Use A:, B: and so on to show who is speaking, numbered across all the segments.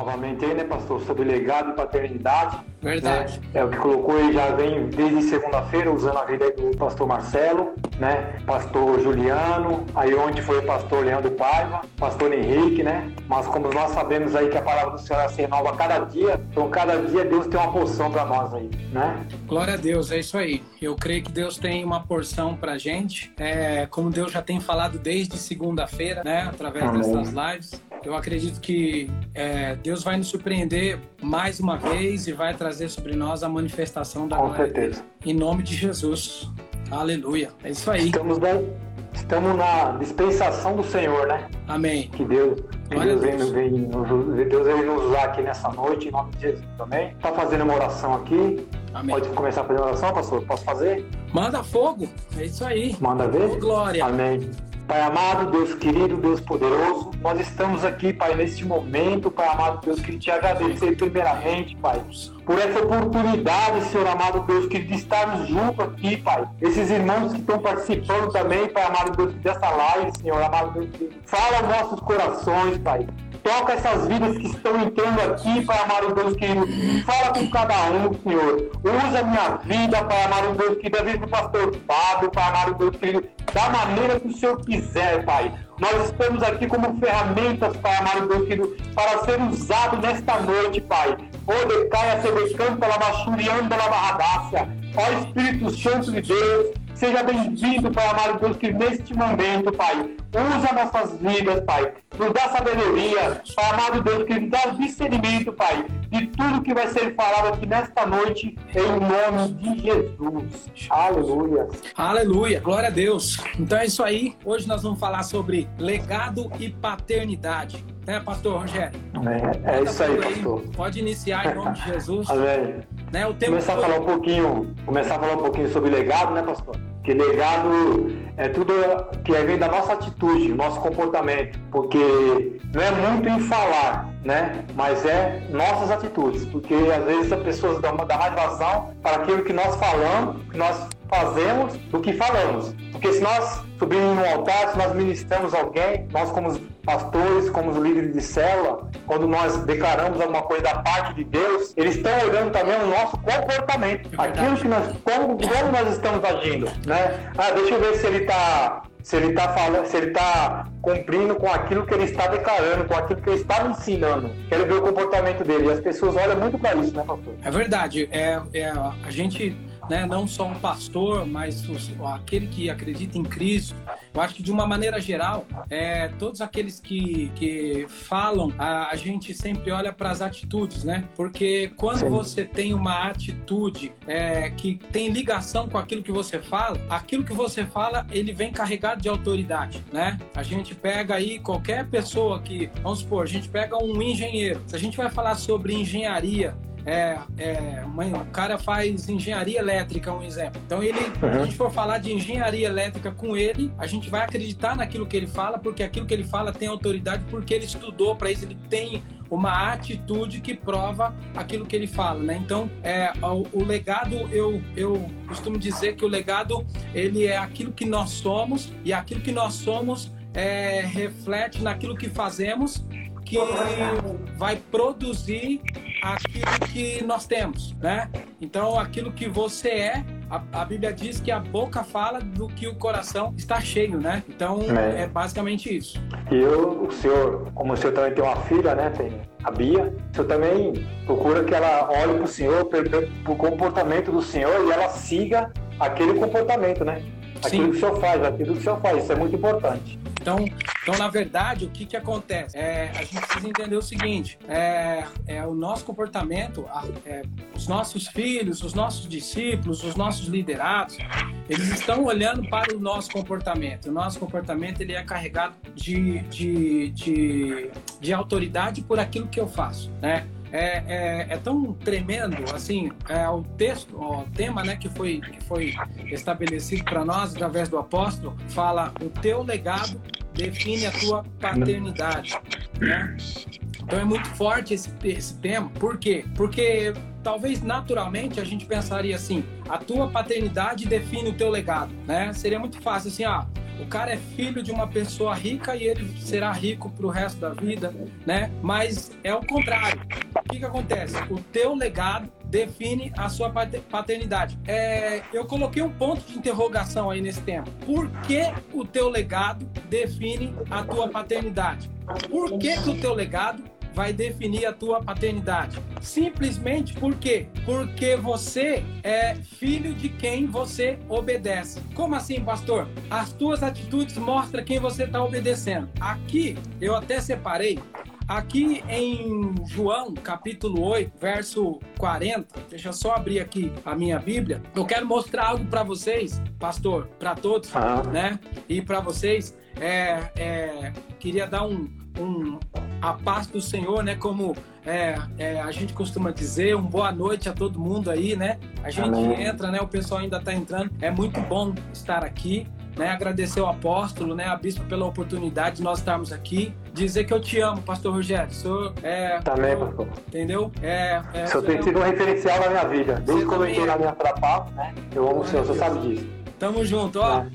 A: novamente aí, né, pastor, sobre legado e paternidade.
B: Verdade.
A: Né? É o que colocou ele já vem desde segunda-feira usando a vida do pastor Marcelo, né? Pastor Juliano, aí onde foi o pastor Leandro Paiva, pastor Henrique, né? Mas como nós sabemos aí que a palavra do Senhor se renova cada dia, então cada dia Deus tem uma porção para nós aí, né?
B: Glória a Deus, é isso aí. Eu creio que Deus tem uma porção pra gente, é, como Deus já tem falado desde segunda-feira, né? Através Amém. dessas lives. Eu acredito que é, Deus vai nos surpreender mais uma vez e vai trazer sobre nós a manifestação da
A: Com glória certeza.
B: Em nome de Jesus. Aleluia. É isso aí.
A: Estamos, estamos na dispensação do Senhor, né?
B: Amém.
A: Que Deus, que Deus, vem, vem, nos, Deus vem nos usar aqui nessa noite, em nome de Jesus também. Está fazendo uma oração aqui. Amém. Pode começar a fazer uma oração, pastor? Posso fazer?
B: Manda fogo. É isso aí.
A: Manda ver.
B: Oh, glória.
A: Amém. Pai amado, Deus querido, Deus poderoso, nós estamos aqui, Pai, neste momento, Pai amado, Deus, que te agradecer primeiramente, Pai, por essa oportunidade, Senhor amado Deus, que de estarmos juntos aqui, Pai. Esses irmãos que estão participando também, Pai amado Deus, dessa live, Senhor amado Deus, fala nossos corações, Pai. Toca essas vidas que estão entrando aqui, Pai amado Deus querido. Fala com cada um, Senhor. Usa a minha vida, Pai amado Deus querido. Da vida do pastor Fábio, Pai amado Deus querido. Da maneira que o Senhor quiser, Pai. Nós estamos aqui como ferramentas, Pai amado Deus querido, para ser usado nesta noite, Pai. O decaia se decanta la machurianda la barradácia. Ó Espírito Santo de Deus, seja bem-vindo, Pai amado Deus, que neste momento, Pai, usa nossas vidas, Pai. Nos dá sabedoria, Pai amado Deus, que nos dá discernimento, Pai, de tudo que vai ser falado aqui nesta noite, em nome de Jesus. Aleluia.
B: Aleluia. Glória a Deus. Então é isso aí. Hoje nós vamos falar sobre legado e paternidade. Né, pastor Rogério?
A: É, é isso aí, pastor.
B: Pode iniciar em nome de Jesus.
A: Amém.
B: Né, o
A: tempo começar a falar um pouquinho, começar a falar um pouquinho sobre legado, né, pastor? Que legado é tudo que vem da nossa atitude, nosso comportamento, porque não é muito em falar, né? Mas é nossas atitudes, porque às vezes as pessoas dão, dão mais vazão para aquilo que nós falamos, que nós fazemos do que falamos. Porque se nós subirmos no altar, se nós ministramos alguém, nós como pastores, como líderes de célula, quando nós declaramos alguma coisa da parte de Deus, eles estão olhando também o nosso comportamento, é aquilo que nós, como, como nós estamos agindo, né? Ah, deixa eu ver se ele está se ele está falando, se ele está cumprindo com aquilo que ele está declarando, com aquilo que ele está ensinando. Quero ver o comportamento dele. E as pessoas olham muito para isso, né, pastor?
B: É verdade. É, é, a gente né, não só um pastor, mas aquele que acredita em Cristo. Eu acho que de uma maneira geral, é, todos aqueles que, que falam, a, a gente sempre olha para as atitudes, né? Porque quando Sim. você tem uma atitude é, que tem ligação com aquilo que você fala, aquilo que você fala, ele vem carregado de autoridade, né? A gente pega aí qualquer pessoa que, vamos supor, a gente pega um engenheiro. Se a gente vai falar sobre engenharia, é, é, uma, o cara faz engenharia elétrica, um exemplo. Então, ele, uhum. se a gente for falar de engenharia elétrica com ele, a gente vai acreditar naquilo que ele fala, porque aquilo que ele fala tem autoridade, porque ele estudou para isso, ele tem uma atitude que prova aquilo que ele fala, né? Então, é, o, o, legado, eu, eu costumo dizer que o legado, ele é aquilo que nós somos, e aquilo que nós somos é, reflete naquilo que fazemos que vai produzir aquilo que nós temos, né? Então, aquilo que você é, a, a, Bíblia diz que a boca fala do que o coração está cheio, né? Então, é, é basicamente isso.
A: E eu, o senhor, como o senhor também tem uma filha, né? Tem a Bia, o senhor também procura que ela olhe para o senhor, para o comportamento do senhor e ela siga aquele comportamento, né? Aquilo Sim. que o senhor faz, aquilo que o senhor faz, isso é muito importante.
B: Então, então na verdade, o que, que acontece? É, a gente precisa entender o seguinte: é, é o nosso comportamento, é, os nossos filhos, os nossos discípulos, os nossos liderados, eles estão olhando para o nosso comportamento. O nosso comportamento ele é carregado de, de, de, de autoridade por aquilo que eu faço, né? é, é, é, tão tremendo, assim, é, o texto, o tema, né, que foi, que foi estabelecido para nós através do apóstolo, fala o teu legado define a tua paternidade, né? Então é muito forte esse, esse tema, por quê? Porque talvez naturalmente a gente pensaria assim: a tua paternidade define o teu legado, né? Seria muito fácil assim, ah, o cara é filho de uma pessoa rica e ele será rico para o resto da vida, né? Mas é o contrário. O que, que acontece? O teu legado define a sua paternidade. É, eu coloquei um ponto de interrogação aí nesse tema. Por que o teu legado define a tua paternidade? Por que, que o teu legado vai definir a tua paternidade. Simplesmente por quê? Porque você é filho de quem você obedece. Como assim, pastor? As tuas atitudes mostram quem você está obedecendo. Aqui eu até separei Aqui em João, capítulo 8, verso 40, deixa eu só abrir aqui a minha Bíblia. Eu quero mostrar algo para vocês, pastor, para todos, ah. né? E para vocês, é, é, queria dar um, um, a paz do Senhor, né? Como é, é, a gente costuma dizer, um boa noite a todo mundo aí, né? A gente Amém. entra, né? O pessoal ainda está entrando. É muito bom estar aqui. Né, agradecer ao apóstolo, né, a bispo pela oportunidade de nós estarmos aqui. Dizer que eu te amo, pastor Rogério. O senhor é.
A: Também, pastor.
B: Entendeu? É,
A: é, o senhor tem sido um referencial na minha vida. Desde que eu entrei na minha trapaça, né? Eu amo o senhor, o senhor sabe disso.
B: Tamo junto, ó.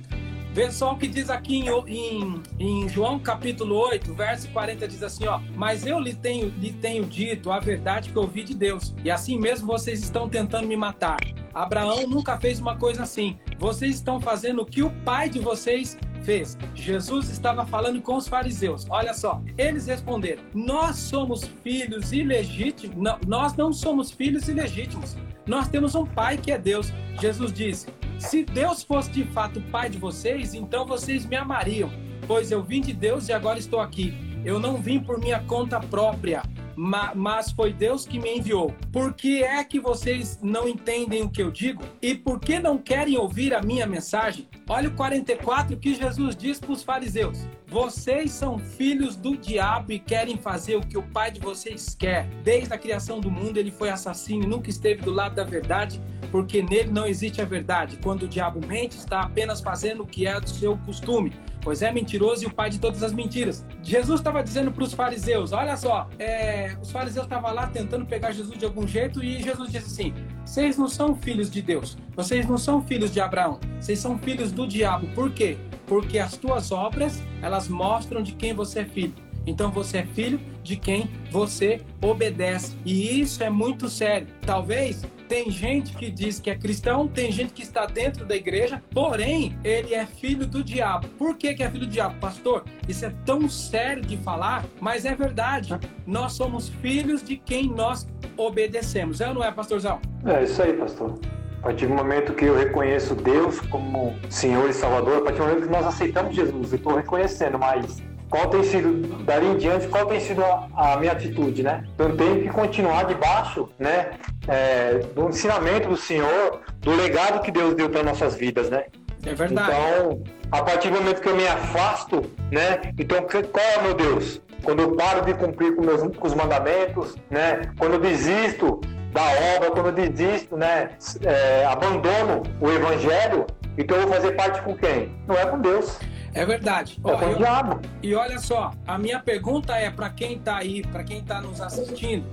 B: Vê só o que diz aqui em, em, em, João capítulo 8, verso 40, diz assim, ó. Mas eu lhe tenho, lhe tenho dito a verdade que ouvi de Deus, e assim mesmo vocês estão tentando me matar. Abraão nunca fez uma coisa assim. Vocês estão fazendo o que o pai de vocês fez. Jesus estava falando com os fariseus. Olha só, eles responderam: Nós somos filhos ilegítimos. Não, nós não somos filhos ilegítimos. Nós temos um pai que é Deus. Jesus disse: se Deus fosse de fato pai de vocês, então vocês me amariam, pois eu vim de Deus e agora estou aqui. Eu não vim por minha conta própria, mas foi Deus que me enviou. Por que é que vocês não entendem o que eu digo? E por que não querem ouvir a minha mensagem? Olha o 44 que Jesus diz para os fariseus: Vocês são filhos do diabo e querem fazer o que o pai de vocês quer. Desde a criação do mundo, ele foi assassino e nunca esteve do lado da verdade, porque nele não existe a verdade. Quando o diabo mente, está apenas fazendo o que é do seu costume pois é mentiroso e o pai de todas as mentiras. Jesus estava dizendo para os fariseus: olha só, é, os fariseus estavam lá tentando pegar Jesus de algum jeito e Jesus disse assim: vocês não são filhos de Deus, vocês não são filhos de Abraão, vocês são filhos do diabo. Por quê? Porque as tuas obras elas mostram de quem você é filho. Então você é filho de quem você obedece. E isso é muito sério. Talvez tem gente que diz que é cristão, tem gente que está dentro da igreja, porém, ele é filho do diabo. Por que, que é filho do diabo, pastor? Isso é tão sério de falar, mas é verdade. Nós somos filhos de quem nós obedecemos. É ou não é, pastorzão?
A: É isso aí, pastor. A partir do momento que eu reconheço Deus como Senhor e Salvador, a partir do momento que nós aceitamos Jesus, eu estou reconhecendo, mas qual tem sido, dali em diante, qual tem sido a, a minha atitude, né? Então, eu tenho que continuar debaixo, né, é, do ensinamento do Senhor, do legado que Deus deu para nossas vidas, né?
B: É verdade.
A: Então, a partir do momento que eu me afasto, né? Então, qual é o meu Deus? Quando eu paro de cumprir com, meus, com os mandamentos, né? Quando eu desisto da obra, quando eu desisto, né? É, abandono o evangelho, então eu vou fazer parte com quem? Não é com Deus.
B: É verdade.
A: É o diabo.
B: E olha só, a minha pergunta é para quem está aí, para quem está nos assistindo,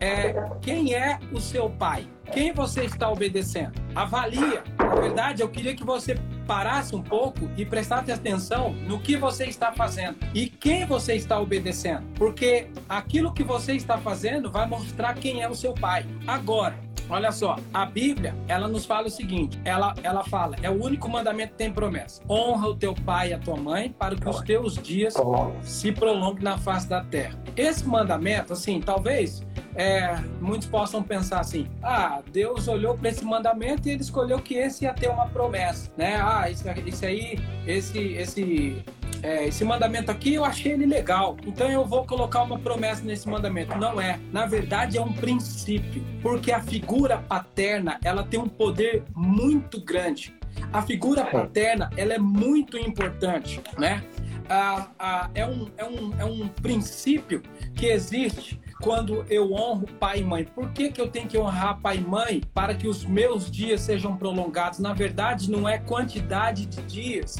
B: é quem é o seu pai? Quem você está obedecendo? Avalia. Na verdade, eu queria que você parasse um pouco e prestasse atenção no que você está fazendo e quem você está obedecendo, porque aquilo que você está fazendo vai mostrar quem é o seu pai. Agora, Olha só, a Bíblia, ela nos fala o seguinte, ela, ela fala, é o único mandamento que tem promessa. Honra o teu pai e a tua mãe para que os teus dias se prolonguem na face da terra. Esse mandamento, assim, talvez é, muitos possam pensar assim: ah, Deus olhou para esse mandamento e ele escolheu que esse ia ter uma promessa, né? Ah, isso, isso aí, esse, esse é, esse mandamento aqui eu achei ele legal, então eu vou colocar uma promessa nesse mandamento. Não é. Na verdade, é um princípio, porque a figura paterna ela tem um poder muito grande. A figura paterna ela é muito importante, né? Ah, ah, é, um, é, um, é um princípio que existe quando eu honro pai e mãe. Por que, que eu tenho que honrar pai e mãe para que os meus dias sejam prolongados? Na verdade, não é quantidade de dias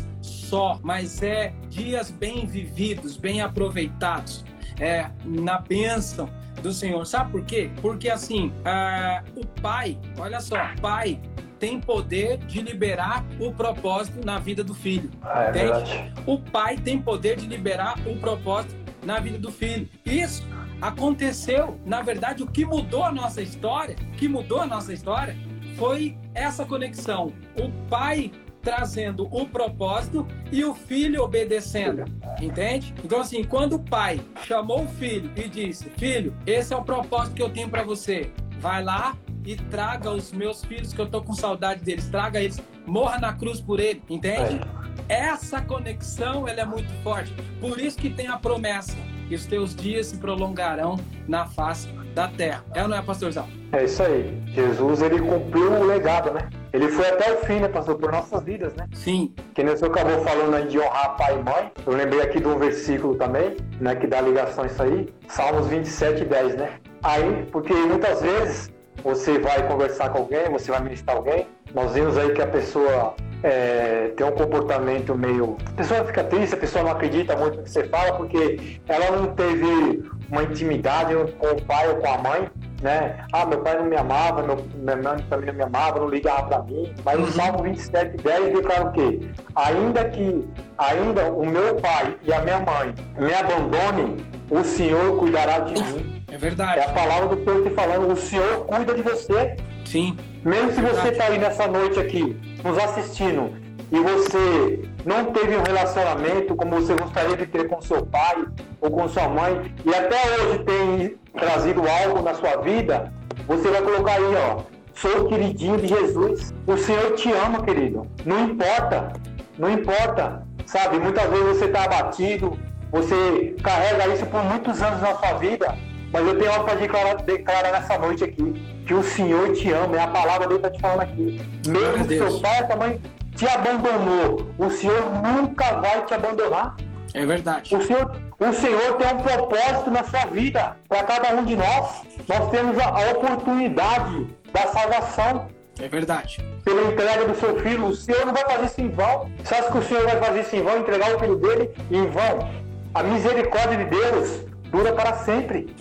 B: só, mas é dias bem vividos, bem aproveitados, é na bênção, do Senhor. Sabe por quê? Porque assim, uh, o pai, olha só, pai tem poder de liberar o propósito na vida do filho.
A: Ah, é verdade.
B: O pai tem poder de liberar o propósito na vida do filho. Isso aconteceu, na verdade, o que mudou a nossa história, o que mudou a nossa história foi essa conexão. O pai trazendo o propósito e o filho obedecendo. Entende? Então, assim, quando o pai chamou o filho e disse: Filho, esse é o propósito que eu tenho para você. Vai lá e traga os meus filhos, que eu tô com saudade deles. Traga eles, morra na cruz por ele. Entende? Essa conexão ela é muito forte. Por isso que tem a promessa e os teus dias se prolongarão na face da terra. É ou não é, pastorzão?
A: É isso aí. Jesus, ele cumpriu o legado, né? Ele foi até o fim, né, pastor, por nossas vidas, né?
B: Sim.
A: Que nem o senhor acabou falando aí de honrar pai e mãe. Eu lembrei aqui de um versículo também, né, que dá ligação a isso aí. Salmos 27, 10, né? Aí, porque muitas vezes você vai conversar com alguém, você vai ministrar alguém, nós vimos aí que a pessoa é, tem um comportamento meio. A pessoa fica triste, a pessoa não acredita muito no que você fala, porque ela não teve uma intimidade com o pai ou com a mãe, né? Ah, meu pai não me amava, meu, minha mãe também não me amava, não ligava para mim. Mas no uhum. Salmo 27, 10 declara o quê? Ainda que ainda o meu pai e a minha mãe me abandonem, o Senhor cuidará de mim.
B: É verdade.
A: É a palavra do Senhor te falando, o Senhor cuida de você.
B: Sim.
A: Mesmo se você está aí nessa noite aqui, nos assistindo, e você não teve um relacionamento como você gostaria de ter com seu pai ou com sua mãe, e até hoje tem trazido algo na sua vida, você vai colocar aí, ó, sou queridinho de Jesus. O Senhor te ama, querido. Não importa, não importa, sabe? Muitas vezes você está abatido, você carrega isso por muitos anos na sua vida, mas eu tenho algo para declarar, declarar nessa noite aqui, que o Senhor te ama, é a palavra dele está te falando aqui. Mesmo que seu pai e sua mãe te abandonou, o Senhor nunca vai te abandonar.
B: É verdade.
A: O Senhor, o Senhor tem um propósito na sua vida, para cada um de nós. Nós temos a, a oportunidade da salvação.
B: É verdade.
A: Pela entrega do seu filho, o Senhor não vai fazer isso em vão. Você acha que o Senhor vai fazer isso em vão, entregar o filho dele em vão? A misericórdia de Deus dura para sempre.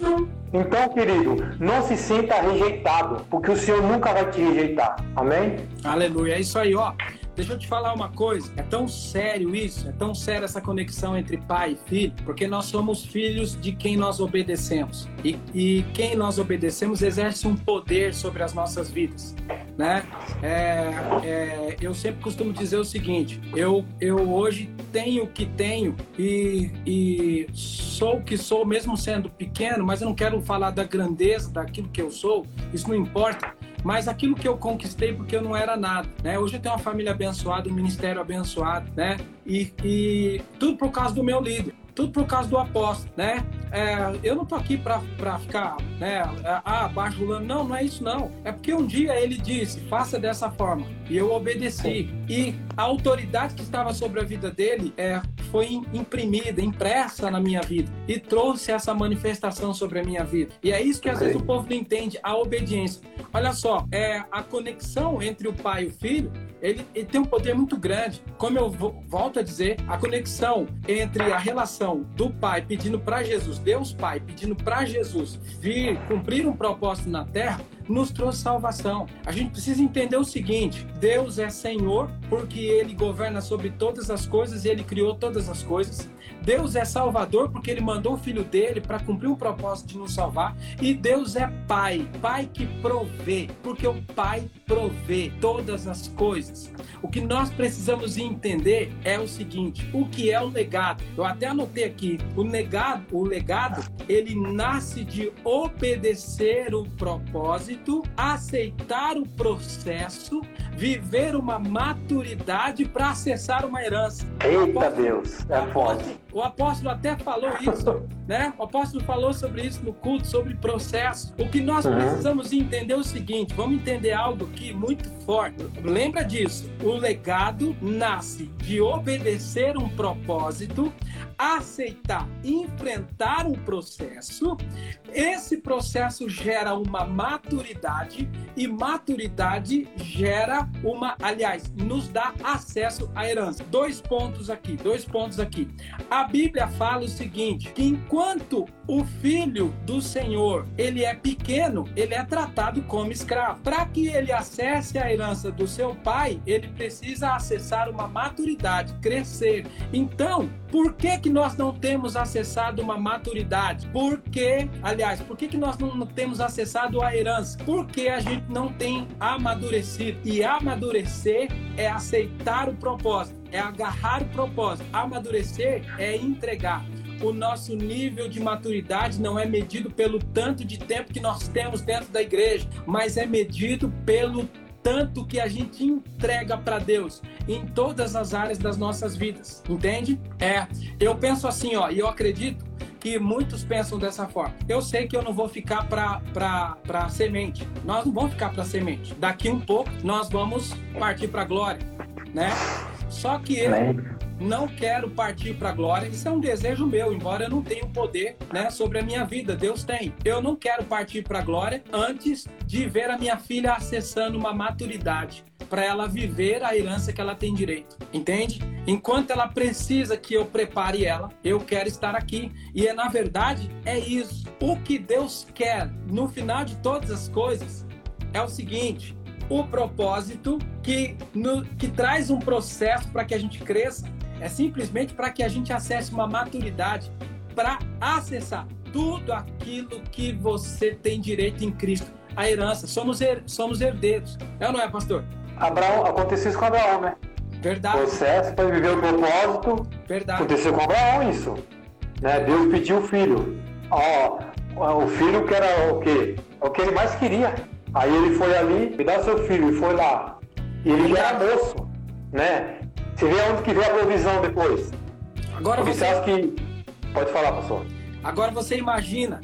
A: Então, querido, não se sinta rejeitado, porque o Senhor nunca vai te rejeitar. Amém?
B: Aleluia. É isso aí, ó. Deixa eu te falar uma coisa, é tão sério isso, é tão sério essa conexão entre pai e filho, porque nós somos filhos de quem nós obedecemos. E, e quem nós obedecemos exerce um poder sobre as nossas vidas, né? É, é, eu sempre costumo dizer o seguinte, eu, eu hoje tenho o que tenho e, e sou o que sou, mesmo sendo pequeno, mas eu não quero falar da grandeza daquilo que eu sou, isso não importa mas aquilo que eu conquistei porque eu não era nada, né? Hoje eu tenho uma família abençoada, um ministério abençoado, né? E, e tudo por causa do meu líder tudo por causa do apóstolo, né? É, eu não tô aqui para ficar, né? Ah, bajulando. Não, não é isso não. É porque um dia ele disse, faça dessa forma. E eu obedeci. E a autoridade que estava sobre a vida dele é, foi imprimida, impressa na minha vida. E trouxe essa manifestação sobre a minha vida. E é isso que às vezes o povo não entende, a obediência. Olha só, é a conexão entre o pai e o filho ele, ele, tem um poder muito grande. Como eu volto a dizer, a conexão entre a relação do Pai pedindo para Jesus, Deus Pai pedindo para Jesus vir cumprir um propósito na terra, nos trouxe salvação. A gente precisa entender o seguinte: Deus é Senhor porque Ele governa sobre todas as coisas e Ele criou todas as coisas. Deus é Salvador porque Ele mandou o Filho dele para cumprir o propósito de nos salvar. E Deus é Pai, Pai que provê, porque o Pai provê todas as coisas. O que nós precisamos entender é o seguinte: o que é o legado? Eu até anotei aqui: o legado, o legado, ele nasce de obedecer o propósito, aceitar o processo, viver uma maturidade para acessar uma herança.
A: Eita Deus, é forte.
B: O apóstolo até falou isso, né? O apóstolo falou sobre isso no culto, sobre processo. O que nós precisamos entender é o seguinte: vamos entender algo aqui muito forte. Lembra disso? O legado nasce de obedecer um propósito, aceitar, enfrentar um processo. Esse processo gera uma maturidade e maturidade gera uma, aliás, nos dá acesso à herança. Dois pontos aqui, dois pontos aqui. A Bíblia fala o seguinte, que enquanto o filho do Senhor, ele é pequeno, ele é tratado como escravo. Para que ele acesse a herança do seu pai, ele precisa acessar uma maturidade, crescer. Então, por que que nós não temos acessado uma maturidade? Porque, aliás, por que que nós não temos acessado a herança? Porque a gente não tem amadurecido. E amadurecer é aceitar o propósito, é agarrar o propósito. Amadurecer é entregar o nosso nível de maturidade não é medido pelo tanto de tempo que nós temos dentro da igreja, mas é medido pelo tanto que a gente entrega para Deus em todas as áreas das nossas vidas, entende? É, eu penso assim, ó, e eu acredito que muitos pensam dessa forma. Eu sei que eu não vou ficar para semente. Nós não vamos ficar para semente. Daqui um pouco nós vamos partir para glória, né? Só que eu não quero partir para a glória. Isso é um desejo meu, embora eu não tenha poder né, sobre a minha vida. Deus tem. Eu não quero partir para a glória antes de ver a minha filha acessando uma maturidade para ela viver a herança que ela tem direito. Entende? Enquanto ela precisa que eu prepare ela, eu quero estar aqui. E é na verdade é isso. O que Deus quer no final de todas as coisas é o seguinte: o propósito que, no, que traz um processo para que a gente cresça é simplesmente para que a gente acesse uma maturidade para acessar tudo aquilo que você tem direito em Cristo. A herança, somos, her somos herdeiros. É ou não é, pastor?
A: Abraão, aconteceu isso com Abraão, né?
B: Verdade.
A: Processo para viver o propósito.
B: Verdade.
A: Aconteceu com Abraão isso. Né? Deus pediu o filho. Ó, o filho que era o quê? É o que ele mais queria. Aí ele foi ali, me dá seu filho, e foi lá. E ele já era moço, né? Você vê onde que vem a provisão depois.
B: Agora você...
A: você que... Pode falar, pastor.
B: Agora você imagina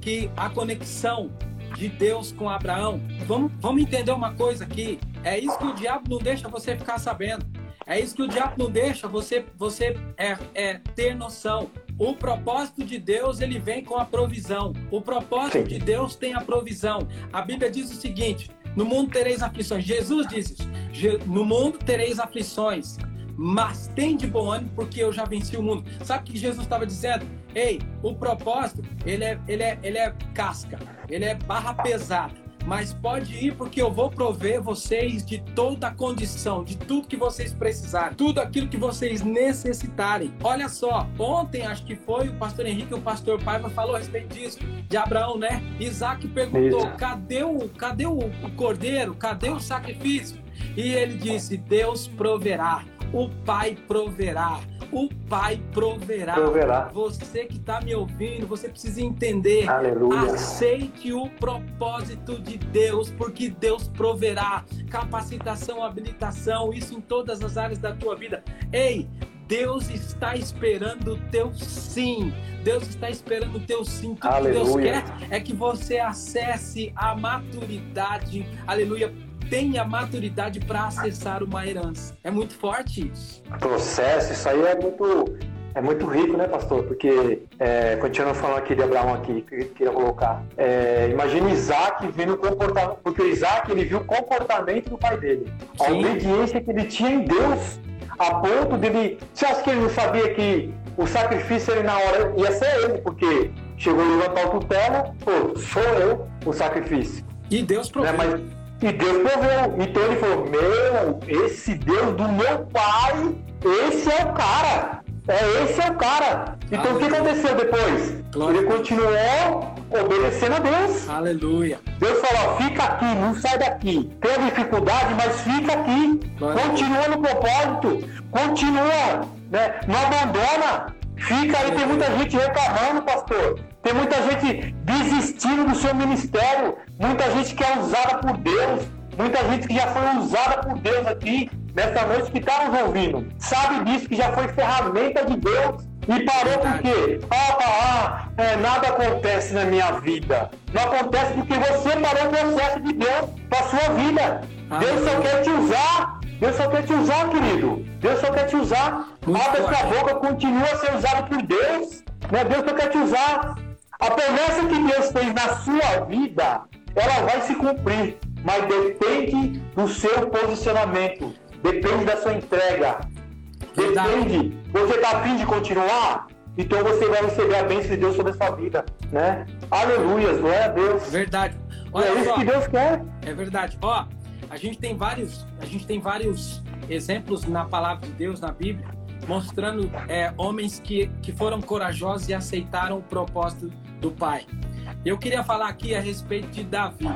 B: que a conexão de Deus com Abraão. Vamos, vamos entender uma coisa aqui. É isso que o diabo não deixa você ficar sabendo. É isso que o diabo não deixa você, você é, é ter noção. O propósito de Deus ele vem com a provisão. O propósito Sim. de Deus tem a provisão. A Bíblia diz o seguinte: no mundo tereis aflições. Jesus diz isso. No mundo tereis aflições mas tem de bom ânimo porque eu já venci o mundo. Sabe o que Jesus estava dizendo? Ei, o propósito, ele é, ele, é, ele é casca, ele é barra pesada. Mas pode ir porque eu vou prover vocês de toda a condição, de tudo que vocês precisarem, tudo aquilo que vocês necessitarem. Olha só, ontem acho que foi o pastor Henrique, o pastor Paiva falou a respeito disso, de Abraão, né? Isaac perguntou: Isso. cadê o, cadê o, o cordeiro? Cadê o sacrifício? E ele disse: Deus proverá. O Pai proverá. O Pai proverá.
A: proverá.
B: Você que está me ouvindo, você precisa entender.
A: Aleluia.
B: Aceite o propósito de Deus, porque Deus proverá. Capacitação, habilitação, isso em todas as áreas da tua vida. Ei, Deus está esperando o teu sim. Deus está esperando o teu sim. Tudo
A: Aleluia.
B: que Deus quer é que você acesse a maturidade. Aleluia tenha maturidade para acessar uma herança. É muito forte isso.
A: Processo, isso aí é muito, é muito rico, né, pastor? Porque, é, continuando falando aqui de Abraão aqui, que eu queria colocar, é, imagina Isaac vendo o comportamento, porque Isaac, ele viu o comportamento do pai dele. A Sim. obediência que ele tinha em Deus, a ponto dele... Você acha que ele não sabia que o sacrifício ele na hora ia ser ele, porque chegou a levantar o tutela, pô, sou eu o sacrifício.
B: E Deus proveu. Né?
A: Mas, e Deus proveu. Então ele falou: Meu, esse Deus do meu pai, esse é o cara. É, esse é o cara. Então Aleluia. o que aconteceu depois? Glória ele continuou obedecendo a Deus.
B: Aleluia.
A: Deus falou: fica aqui, não sai daqui. Tem dificuldade, mas fica aqui. Glória continua no propósito. Continua. Né? Não abandona. Fica aí, tem muita gente reclamando, pastor. Tem muita gente desistindo do seu ministério. Muita gente que é usada por Deus. Muita gente que já foi usada por Deus aqui nessa noite que está nos ouvindo. Sabe disso, que já foi ferramenta de Deus. E parou por quê? Ah, ah, é, nada acontece na minha vida. Não acontece porque você parou o processo de Deus para sua vida. Deus só quer te usar. Deus só quer te usar, querido. Deus só quer te usar. Abre sua boca, continua a ser usado por Deus. Né? Deus só quer te usar. A promessa que Deus fez na sua vida, ela vai se cumprir. Mas depende do seu posicionamento. Depende da sua entrega. Depende. Você está afim de continuar? Então você vai receber a bênção de Deus sobre a sua vida, né? Aleluia, glória a Deus.
B: Verdade.
A: Olha é isso só, que Deus quer.
B: É verdade. Ó, a gente tem vários, a gente tem vários exemplos na palavra de Deus na Bíblia mostrando é, homens que, que foram corajosos e aceitaram o propósito do Pai. Eu queria falar aqui a respeito de Davi.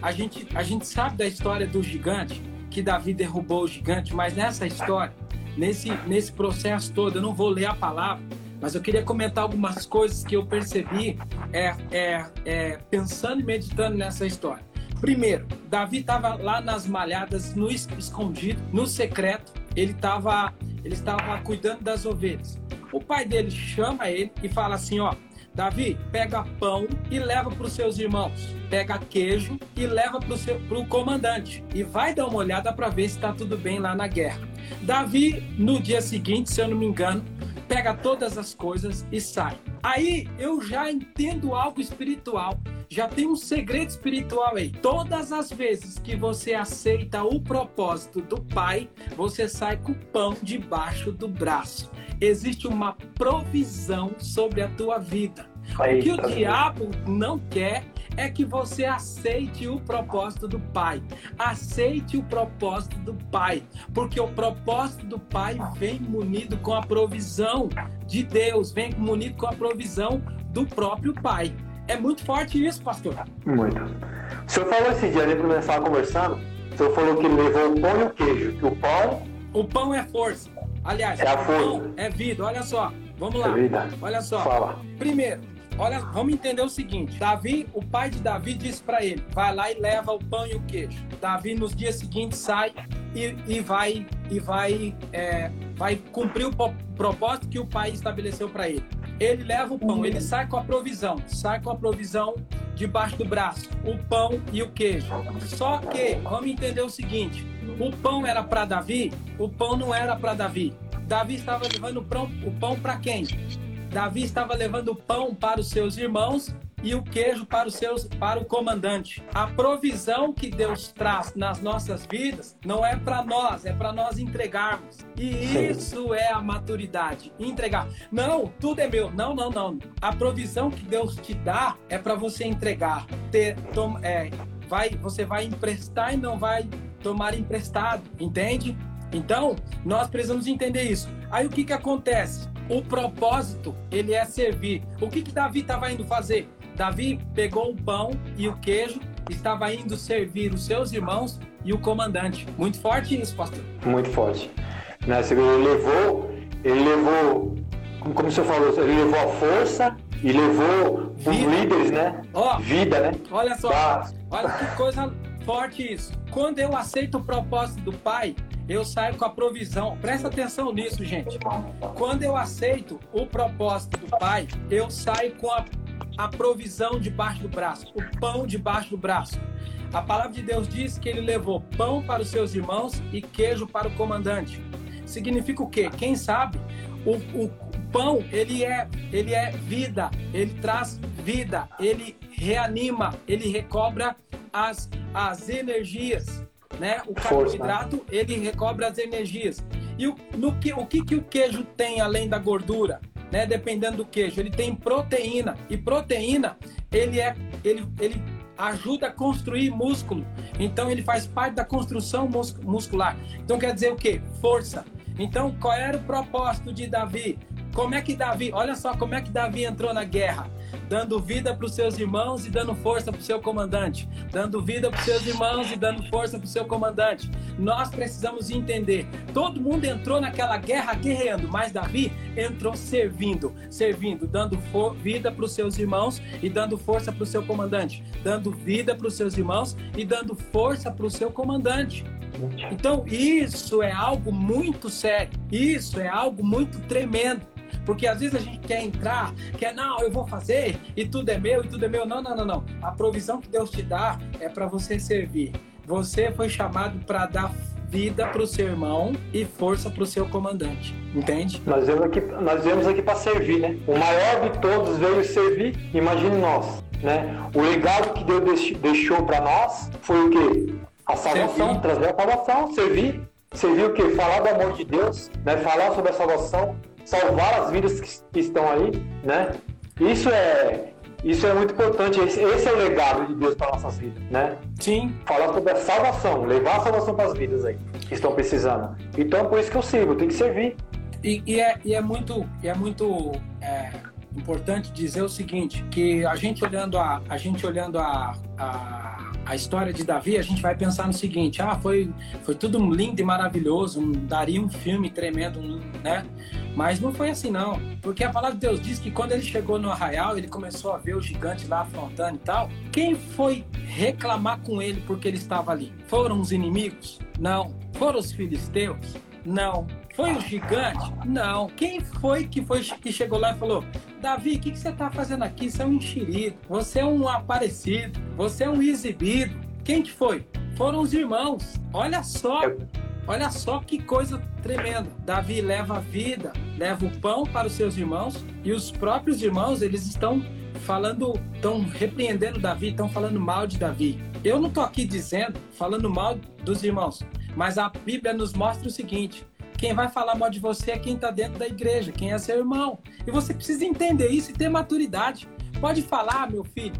B: A gente, a gente sabe da história do gigante, que Davi derrubou o gigante, mas nessa história, nesse, nesse processo todo, eu não vou ler a palavra, mas eu queria comentar algumas coisas que eu percebi é, é, é pensando e meditando nessa história. Primeiro, Davi estava lá nas malhadas, no escondido, no secreto, ele estava ele estava cuidando das ovelhas. O pai dele chama ele e fala assim, ó, Davi, pega pão e leva para os seus irmãos. Pega queijo e leva para o comandante. E vai dar uma olhada para ver se está tudo bem lá na guerra. Davi, no dia seguinte, se eu não me engano, pega todas as coisas e sai. Aí eu já entendo algo espiritual já tem um segredo espiritual aí. Todas as vezes que você aceita o propósito do Pai, você sai com o pão debaixo do braço. Existe uma provisão sobre a tua vida. O que o diabo não quer é que você aceite o propósito do Pai. Aceite o propósito do Pai, porque o propósito do Pai vem munido com a provisão de Deus, vem munido com a provisão do próprio Pai. É muito forte isso, pastor.
A: Muito. O senhor falou esse dia, lembra que nós estávamos conversando? O senhor falou que levou o pão e o queijo. Que o pão.
B: O pão é força. Aliás,
A: é a força.
B: pão é vida. Olha só. Vamos lá.
A: É vida.
B: Olha só.
A: Fala.
B: Primeiro, olha, vamos entender o seguinte: Davi, o pai de Davi, disse para ele: vai lá e leva o pão e o queijo. Davi, nos dias seguintes, sai e, e vai e vai é, vai cumprir o propósito que o pai estabeleceu para ele. Ele leva o pão, ele sai com a provisão, sai com a provisão debaixo do braço, o pão e o queijo. Só que, vamos entender o seguinte: o pão era para Davi, o pão não era para Davi. Davi estava levando o pão, o pão para quem? Davi estava levando o pão para os seus irmãos e o queijo para, os seus, para o comandante. A provisão que Deus traz nas nossas vidas não é para nós, é para nós entregarmos. E isso é a maturidade. Entregar. Não, tudo é meu. Não, não, não. A provisão que Deus te dá é para você entregar. Ter, tom, é, vai, você vai emprestar e não vai tomar emprestado, entende? Então, nós precisamos entender isso. Aí o que, que acontece? O propósito, ele é servir. O que, que Davi estava indo fazer? Davi pegou o pão e o queijo, estava indo servir os seus irmãos e o comandante. Muito forte isso, pastor.
A: Muito forte. Né? Ele levou, ele levou, como o senhor falou, ele levou a força e levou Vida. os líderes, né?
B: Ó,
A: Vida, né?
B: Olha só, tá. olha que coisa forte isso. Quando eu aceito o propósito do Pai, eu saio com a provisão. Presta atenção nisso, gente. Quando eu aceito o propósito do Pai, eu saio com a a provisão debaixo do braço, o pão debaixo do braço. A palavra de Deus diz que ele levou pão para os seus irmãos e queijo para o comandante. Significa o quê? Quem sabe? O, o pão, ele é, ele é vida, ele traz vida, ele reanima, ele recobra as, as energias, né? O carboidrato, ele recobra as energias. E o, no que, o que, que o queijo tem além da gordura? né? Dependendo do queijo, ele tem proteína e proteína ele é ele, ele ajuda a construir músculo. Então ele faz parte da construção muscular. Então quer dizer o quê? Força. Então qual era o propósito de Davi? Como é que Davi, olha só como é que Davi entrou na guerra dando vida para os seus irmãos e dando força para o seu comandante, dando vida para os seus irmãos e dando força para o seu comandante. Nós precisamos entender. Todo mundo entrou naquela guerra guerreando, mas Davi entrou servindo, servindo, dando vida para os seus irmãos e dando força para o seu comandante, dando vida para os seus irmãos e dando força para o seu comandante. Então, isso é algo muito sério, isso é algo muito tremendo. Porque às vezes a gente quer entrar, quer, não, eu vou fazer e tudo é meu e tudo é meu. Não, não, não, não. A provisão que Deus te dá é para você servir. Você foi chamado para dar vida para o seu irmão e força para o seu comandante. Entende?
A: Nós viemos aqui, nós viemos aqui para servir, né? O maior de todos veio servir. Imagine nós, né? O legado que Deus deixou para nós foi o quê? A salvação, trazer a salvação, servir. servir o quê? Falar do amor de Deus, né? Falar sobre a salvação, salvar as vidas que, que estão aí, né? Isso é isso é muito importante. Esse, esse é o legado de Deus para nossas vidas, né?
B: Sim.
A: Falar sobre a salvação, levar a salvação para as vidas aí que estão precisando. Então, por isso que eu sirvo, tenho que servir.
B: E, e, é, e é muito, é muito é, importante dizer o seguinte, que a gente olhando a, a gente olhando a, a a história de Davi, a gente vai pensar no seguinte: ah, foi, foi tudo lindo e maravilhoso, um, daria um filme tremendo, né? Mas não foi assim, não. Porque a palavra de Deus diz que quando ele chegou no arraial, ele começou a ver o gigante lá afrontando e tal. Quem foi reclamar com ele porque ele estava ali? Foram os inimigos? Não. Foram os filisteus? Não. Foi o gigante? Não. Quem foi que foi que chegou lá e falou: Davi, o que, que você está fazendo aqui? Você é um enxerido, você é um aparecido, você é um exibido. Quem que foi? Foram os irmãos. Olha só, olha só que coisa tremenda. Davi leva a vida, leva o pão para os seus irmãos e os próprios irmãos, eles estão falando, estão repreendendo Davi, estão falando mal de Davi. Eu não estou aqui dizendo, falando mal dos irmãos, mas a Bíblia nos mostra o seguinte: quem vai falar mal de você é quem está dentro da igreja, quem é seu irmão. E você precisa entender isso e ter maturidade. Pode falar, meu filho,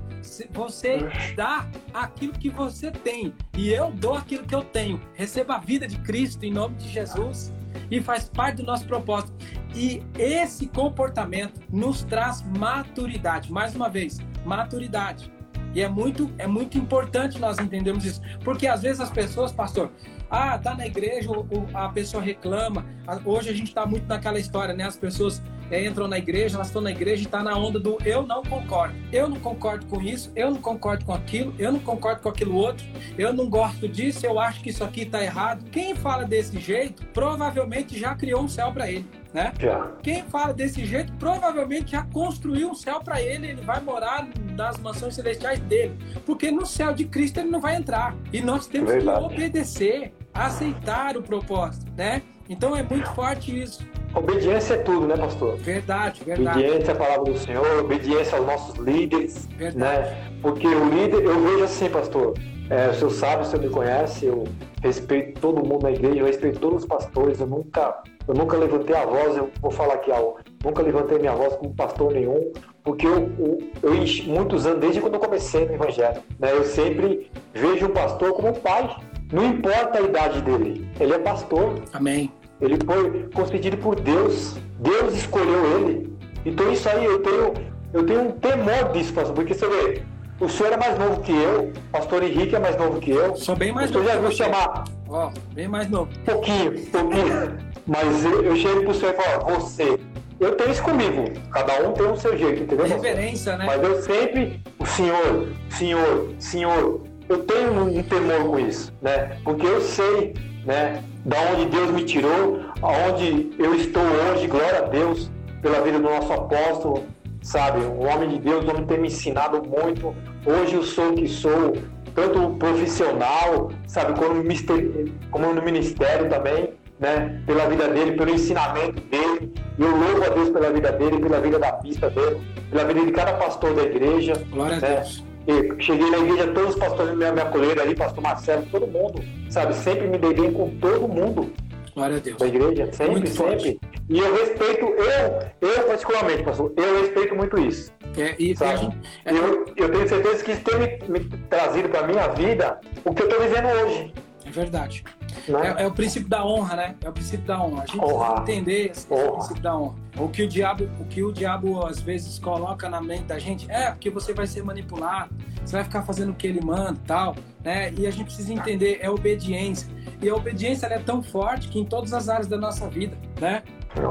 B: você dá aquilo que você tem e eu dou aquilo que eu tenho. Receba a vida de Cristo em nome de Jesus e faz parte do nosso propósito. E esse comportamento nos traz maturidade. Mais uma vez, maturidade. E é muito, é muito importante nós entendermos isso. Porque às vezes as pessoas, pastor, ah, tá na igreja, a pessoa reclama. Hoje a gente está muito naquela história, né? As pessoas é, entram na igreja, elas estão na igreja e está na onda do eu não concordo. Eu não concordo com isso, eu não concordo com aquilo, eu não concordo com aquilo outro, eu não gosto disso, eu acho que isso aqui está errado. Quem fala desse jeito provavelmente já criou um céu para ele. Né?
A: Já.
B: Quem fala desse jeito provavelmente já construiu um céu para ele, ele vai morar nas mansões celestiais dele, porque no céu de Cristo ele não vai entrar. E nós temos Verdade. que obedecer aceitar o propósito, né? Então é muito forte isso.
A: Obediência é tudo, né, pastor?
B: Verdade, verdade.
A: Obediência à palavra do Senhor, obediência aos nossos líderes, verdade. né? Porque o líder, eu vejo assim, pastor, é, o senhor sabe, o senhor me conhece, eu respeito todo mundo na igreja, eu respeito todos os pastores, eu nunca, eu nunca levantei a voz, eu vou falar aqui algo, nunca levantei minha voz como pastor nenhum, porque eu, eu, eu muitos anos, desde quando eu comecei no evangelho, né, eu sempre vejo o pastor como um pai, não importa a idade dele, ele é pastor.
B: Amém.
A: Ele foi concedido por Deus. Deus escolheu ele. Então isso aí eu tenho, eu tenho um temor disso, pastor, porque você vê, o senhor é mais novo que eu, o pastor Henrique é mais novo que eu.
B: Sou bem mais
A: novo.
B: Eu
A: já vou chamar.
B: Ó, oh, bem mais novo.
A: Pouquinho, pouquinho. Mas eu, eu chego pro senhor e falo, você. Eu tenho isso comigo. Cada um tem o seu jeito, entendeu?
B: Reverência, né?
A: Mas eu sempre, o senhor, senhor, senhor, eu tenho um temor com isso, né? Porque eu sei, né, da onde Deus me tirou, aonde eu estou hoje, glória a Deus pela vida do nosso apóstolo, sabe? Um homem de Deus, um homem tem me ensinado muito. Hoje eu sou o que sou, tanto profissional, sabe, como, no ministério também, né? Pela vida dele, pelo ensinamento dele. Eu louvo a Deus pela vida dele, pela vida da pista dele, pela vida de cada pastor da igreja.
B: Glória
A: né?
B: a Deus.
A: Eu cheguei na igreja, todos os pastores me, me acolheram ali, pastor Marcelo, todo mundo, sabe? Sempre me dei bem com todo mundo.
B: Glória a Deus.
A: Da igreja, sempre, muito sempre. Forte. E eu respeito, eu, eu particularmente, pastor, eu respeito muito isso.
B: É, e,
A: sabe? É... Eu, eu tenho certeza que isso tem me, me trazido para minha vida o que eu estou vivendo hoje.
B: É verdade. É, é, o princípio da honra, né? É o princípio da honra. A gente honra. precisa entender esse, esse princípio da honra. O que o diabo, o que o diabo às vezes coloca na mente da gente é porque você vai ser manipulado, você vai ficar fazendo o que ele manda, tal, né? E a gente precisa entender é obediência. E a obediência é tão forte que em todas as áreas da nossa vida, né?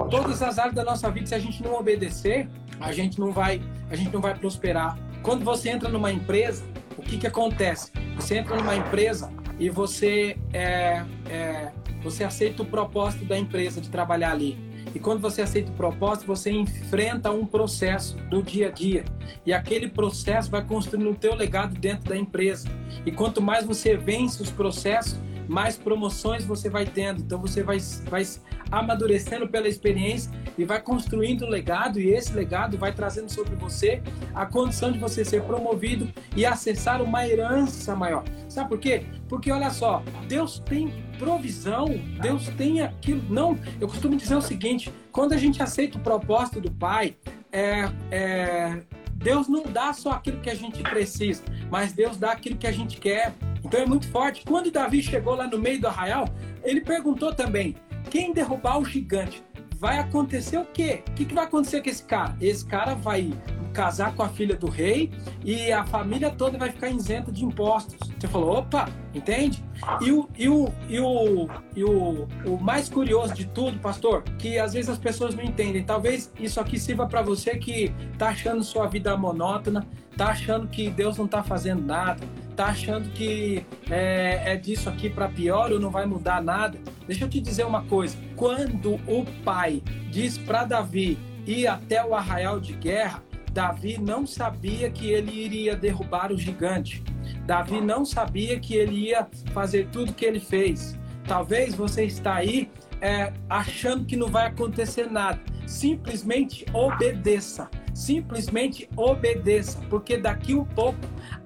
B: Todas as áreas da nossa vida, se a gente não obedecer, a gente não vai, a gente não vai prosperar. Quando você entra numa empresa, o que que acontece? Você entra numa empresa e você é, é, você aceita o propósito da empresa de trabalhar ali. E quando você aceita o propósito, você enfrenta um processo do dia a dia. E aquele processo vai construindo o teu legado dentro da empresa. E quanto mais você vence os processos, mais promoções você vai tendo. Então você vai, vai amadurecendo pela experiência e vai construindo um legado, e esse legado vai trazendo sobre você a condição de você ser promovido e acessar uma herança maior. Sabe por quê? Porque olha só, Deus tem provisão, Deus tem aquilo. Não, eu costumo dizer o seguinte: quando a gente aceita o propósito do Pai, é, é, Deus não dá só aquilo que a gente precisa, mas Deus dá aquilo que a gente quer. Então é muito forte. Quando Davi chegou lá no meio do arraial, ele perguntou também: quem derrubar o gigante? Vai acontecer o quê? O que, que vai acontecer com esse cara? Esse cara vai casar com a filha do rei e a família toda vai ficar isenta de impostos. Você falou, opa, entende? E o, e o, e o, e o, o mais curioso de tudo, pastor, que às vezes as pessoas não entendem. Talvez isso aqui sirva para você que tá achando sua vida monótona, tá achando que Deus não tá fazendo nada, tá achando que é, é disso aqui para pior ou não vai mudar nada. Deixa eu te dizer uma coisa: quando o pai diz para Davi ir até o arraial de guerra, Davi não sabia que ele iria derrubar o gigante. Davi não sabia que ele ia fazer tudo que ele fez. Talvez você está aí é, achando que não vai acontecer nada. Simplesmente obedeça. Simplesmente obedeça, porque daqui um pouco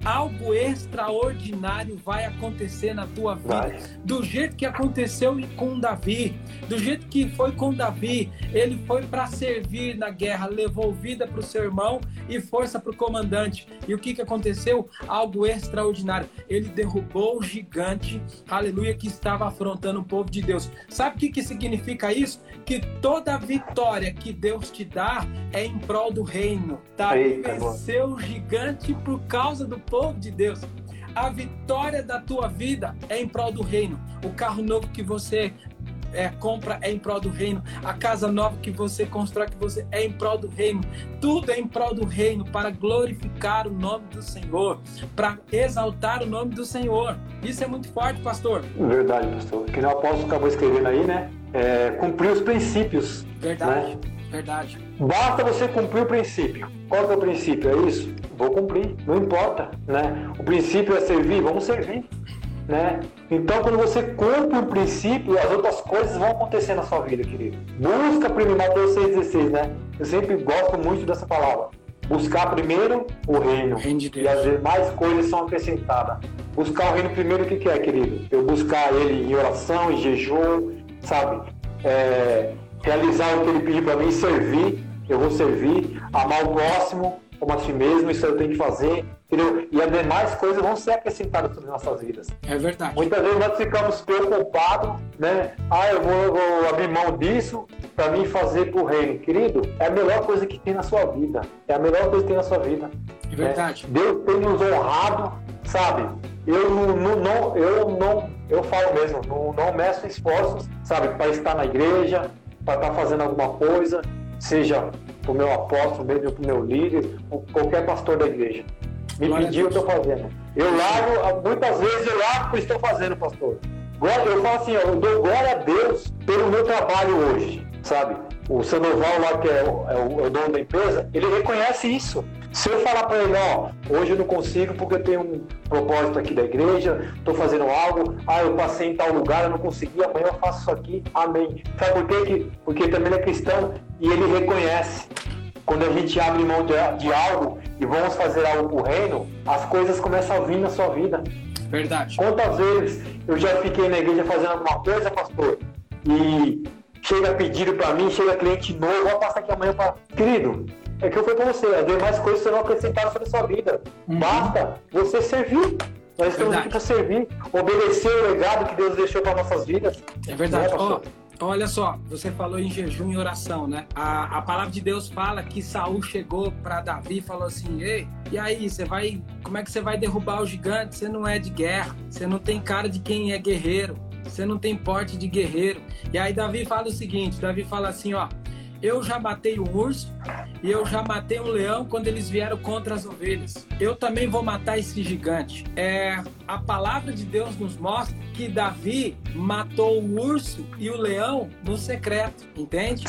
B: algo extraordinário vai acontecer na tua vida. Vai. Do jeito que aconteceu com Davi, do jeito que foi com Davi, ele foi para servir na guerra, levou vida para o seu irmão e força para o comandante. E o que, que aconteceu? Algo extraordinário. Ele derrubou o gigante, aleluia, que estava afrontando o povo de Deus. Sabe o que, que significa isso? Que toda vitória que Deus te dá é em prol do reino. Davi venceu o gigante por causa do povo de Deus. A vitória da tua vida é em prol do reino. O carro novo que você é, compra é em prol do reino. A casa nova que você constrói que você é em prol do reino. Tudo é em prol do reino para glorificar o nome do Senhor, para exaltar o nome do Senhor. Isso é muito forte, pastor.
A: Verdade, pastor. Que o apóstolo acabou escrevendo aí, né? É, cumprir os princípios.
B: Verdade. Né? Verdade.
A: Basta você cumprir o princípio. Qual é o princípio? É isso? Vou cumprir, não importa, né? O princípio é servir, vamos servir, né? Então, quando você cumpre o princípio, as outras coisas vão acontecer na sua vida, querido. Busca primeiro, Mateus 6,16, né? Eu sempre gosto muito dessa palavra. Buscar primeiro o reino. reino de e as demais coisas são acrescentadas. Buscar o reino primeiro, o que, que é, querido? Eu buscar ele em oração, em jejum, sabe? É, realizar o que ele pediu para mim, servir, eu vou servir, amar o próximo como a si mesmo, isso eu tenho que fazer, entendeu? E as demais coisas vão ser acrescentadas nas nossas vidas.
B: É verdade.
A: Muitas vezes nós ficamos preocupados, né? Ah, eu vou, eu vou abrir mão disso para mim fazer para o reino. Querido, é a melhor coisa que tem na sua vida. É a melhor coisa que tem na sua vida.
B: É verdade.
A: Né? Deus tem nos honrado, sabe? Eu não, não, não, eu não, eu falo mesmo, não, não meço esforços, sabe, para estar na igreja, para estar tá fazendo alguma coisa, seja para o meu apóstolo, mesmo para o meu líder, qualquer pastor da igreja. Me Glória pediu, eu estou fazendo. Eu largo, muitas vezes eu largo o que estou fazendo, pastor. Eu falo assim, eu dou glória a Deus pelo meu trabalho hoje, sabe? O Sandoval lá, que é o, é o, é o dono da empresa, ele reconhece isso. Se eu falar para ele, ó, hoje eu não consigo porque eu tenho um propósito aqui da igreja, estou fazendo algo, ah, eu passei em tal lugar, eu não consegui, amanhã eu faço isso aqui, amém. Sabe por quê? Porque também é cristão e ele reconhece. Quando a gente abre mão de, de algo e vamos fazer algo para o reino, as coisas começam a vir na sua vida.
B: Verdade.
A: Quantas vezes eu já fiquei na igreja fazendo alguma coisa, pastor, e chega pedido para mim, chega cliente novo, vou passar aqui amanhã para. Querido, é que eu falei para você, as demais coisas serão acrescentadas sobre a sua vida. Uhum. Basta você servir. Nós estamos aqui para servir, obedecer o legado que Deus deixou para nossas vidas.
B: É verdade. Oh, olha só, você falou em jejum e oração, né? A, a palavra de Deus fala que Saul chegou para Davi e falou assim: Ei, e aí, você vai. Como é que você vai derrubar o gigante? Você não é de guerra, você não tem cara de quem é guerreiro, você não tem porte de guerreiro. E aí Davi fala o seguinte: Davi fala assim, ó. Eu já matei o urso e eu já matei um leão quando eles vieram contra as ovelhas. Eu também vou matar esse gigante. É, a palavra de Deus nos mostra que Davi matou o urso e o leão no secreto, entende?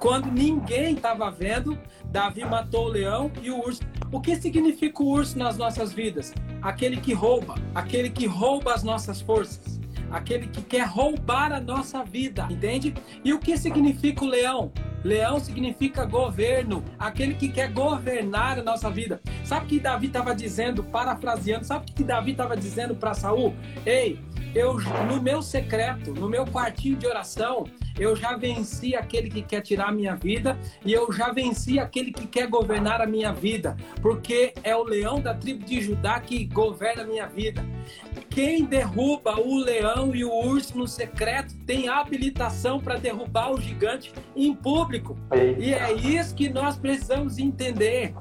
B: Quando ninguém estava vendo, Davi matou o leão e o urso. O que significa o urso nas nossas vidas? Aquele que rouba, aquele que rouba as nossas forças aquele que quer roubar a nossa vida, entende? E o que significa o leão? Leão significa governo, aquele que quer governar a nossa vida. Sabe o que Davi estava dizendo, parafraseando? Sabe o que Davi estava dizendo para Saul? Ei, eu no meu secreto, no meu quartinho de oração, eu já venci aquele que quer tirar a minha vida e eu já venci aquele que quer governar a minha vida, porque é o leão da tribo de Judá que governa a minha vida. Quem derruba o leão e o urso no secreto tem habilitação para derrubar o gigante em público. E é isso que nós precisamos entender.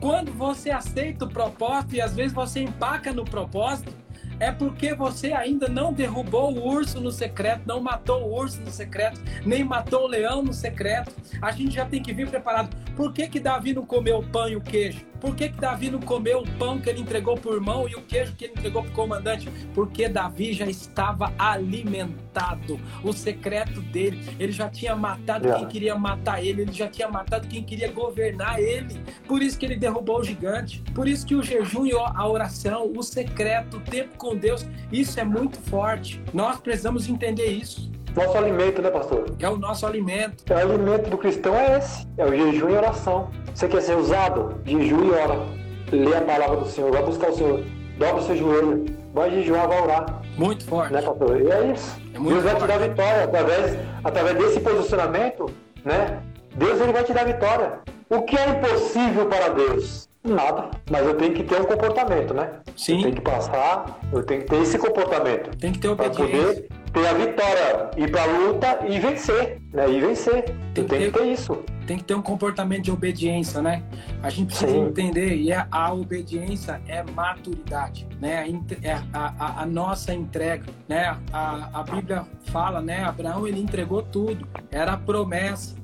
B: Quando você aceita o propósito e às vezes você empaca no propósito, é porque você ainda não derrubou o urso no secreto, não matou o urso no secreto, nem matou o leão no secreto. A gente já tem que vir preparado. Por que, que Davi não comeu o pão e o queijo? Por que, que Davi não comeu o pão que ele entregou para o irmão e o queijo que ele entregou para o comandante? Porque Davi já estava alimentado. O secreto dele, ele já tinha matado quem queria matar ele, ele já tinha matado quem queria governar ele. Por isso que ele derrubou o gigante. Por isso que o jejum e a oração, o secreto, o tempo com Deus, isso é muito forte. Nós precisamos entender isso.
A: Nosso alimento, né, pastor?
B: É o nosso alimento.
A: O alimento do cristão é esse: é o jejum e oração. Você quer ser usado? Jejum e ora. Lê a palavra do Senhor, vai buscar o Senhor. Dobra o seu joelho, vai jejuar, vai orar.
B: Muito forte.
A: Né, pastor? E é isso. É Deus vai te dar vitória através, através desse posicionamento, né? Deus ele vai te dar vitória. O que é impossível para Deus? Nada. Mas eu tenho que ter um comportamento, né?
B: Sim.
A: Eu tenho que passar, eu tenho que ter esse comportamento.
B: Tem que ter obediência.
A: Para poder ter a vitória, ir para a luta e vencer, né? E vencer. Tem, que, tem ter, que ter isso.
B: Tem que ter um comportamento de obediência, né? A gente precisa Sim. entender e a, a, obediência é maturidade, né? É a, a, a, nossa entrega, né? A, a Bíblia fala, né? Abraão ele entregou tudo, era a promessa.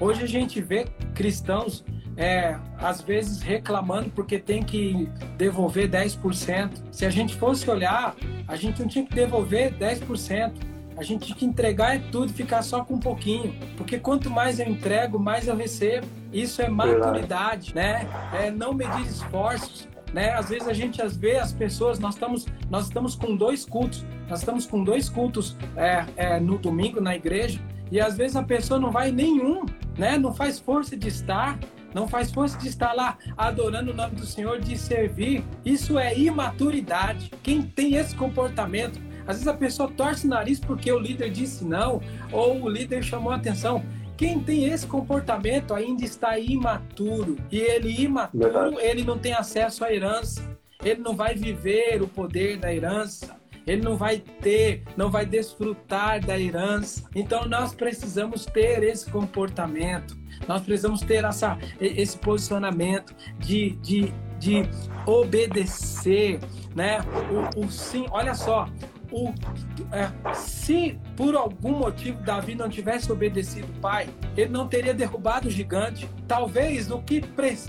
B: Hoje a gente vê cristãos é, às vezes reclamando porque tem que devolver 10%. Se a gente fosse olhar, a gente não tinha que devolver 10%. A gente tinha que entregar é tudo, ficar só com um pouquinho. Porque quanto mais eu entrego, mais eu recebo. Isso é maturidade, né? É não medir esforços. Né? Às vezes a gente às vê as pessoas, nós estamos, nós estamos com dois cultos, nós estamos com dois cultos é, é, no domingo na igreja, e às vezes a pessoa não vai nenhum, né? Não faz força de estar, não faz força de estar lá adorando o nome do Senhor, de servir. Isso é imaturidade. Quem tem esse comportamento, às vezes a pessoa torce o nariz porque o líder disse não, ou o líder chamou a atenção. Quem tem esse comportamento ainda está imaturo. E ele imaturo, Verdade. ele não tem acesso à herança. Ele não vai viver o poder da herança ele não vai ter, não vai desfrutar da herança. Então nós precisamos ter esse comportamento. Nós precisamos ter essa, esse posicionamento de, de, de obedecer, né? O, o sim, olha só, o, é, se por algum motivo Davi não tivesse obedecido o pai, ele não teria derrubado o gigante. Talvez o que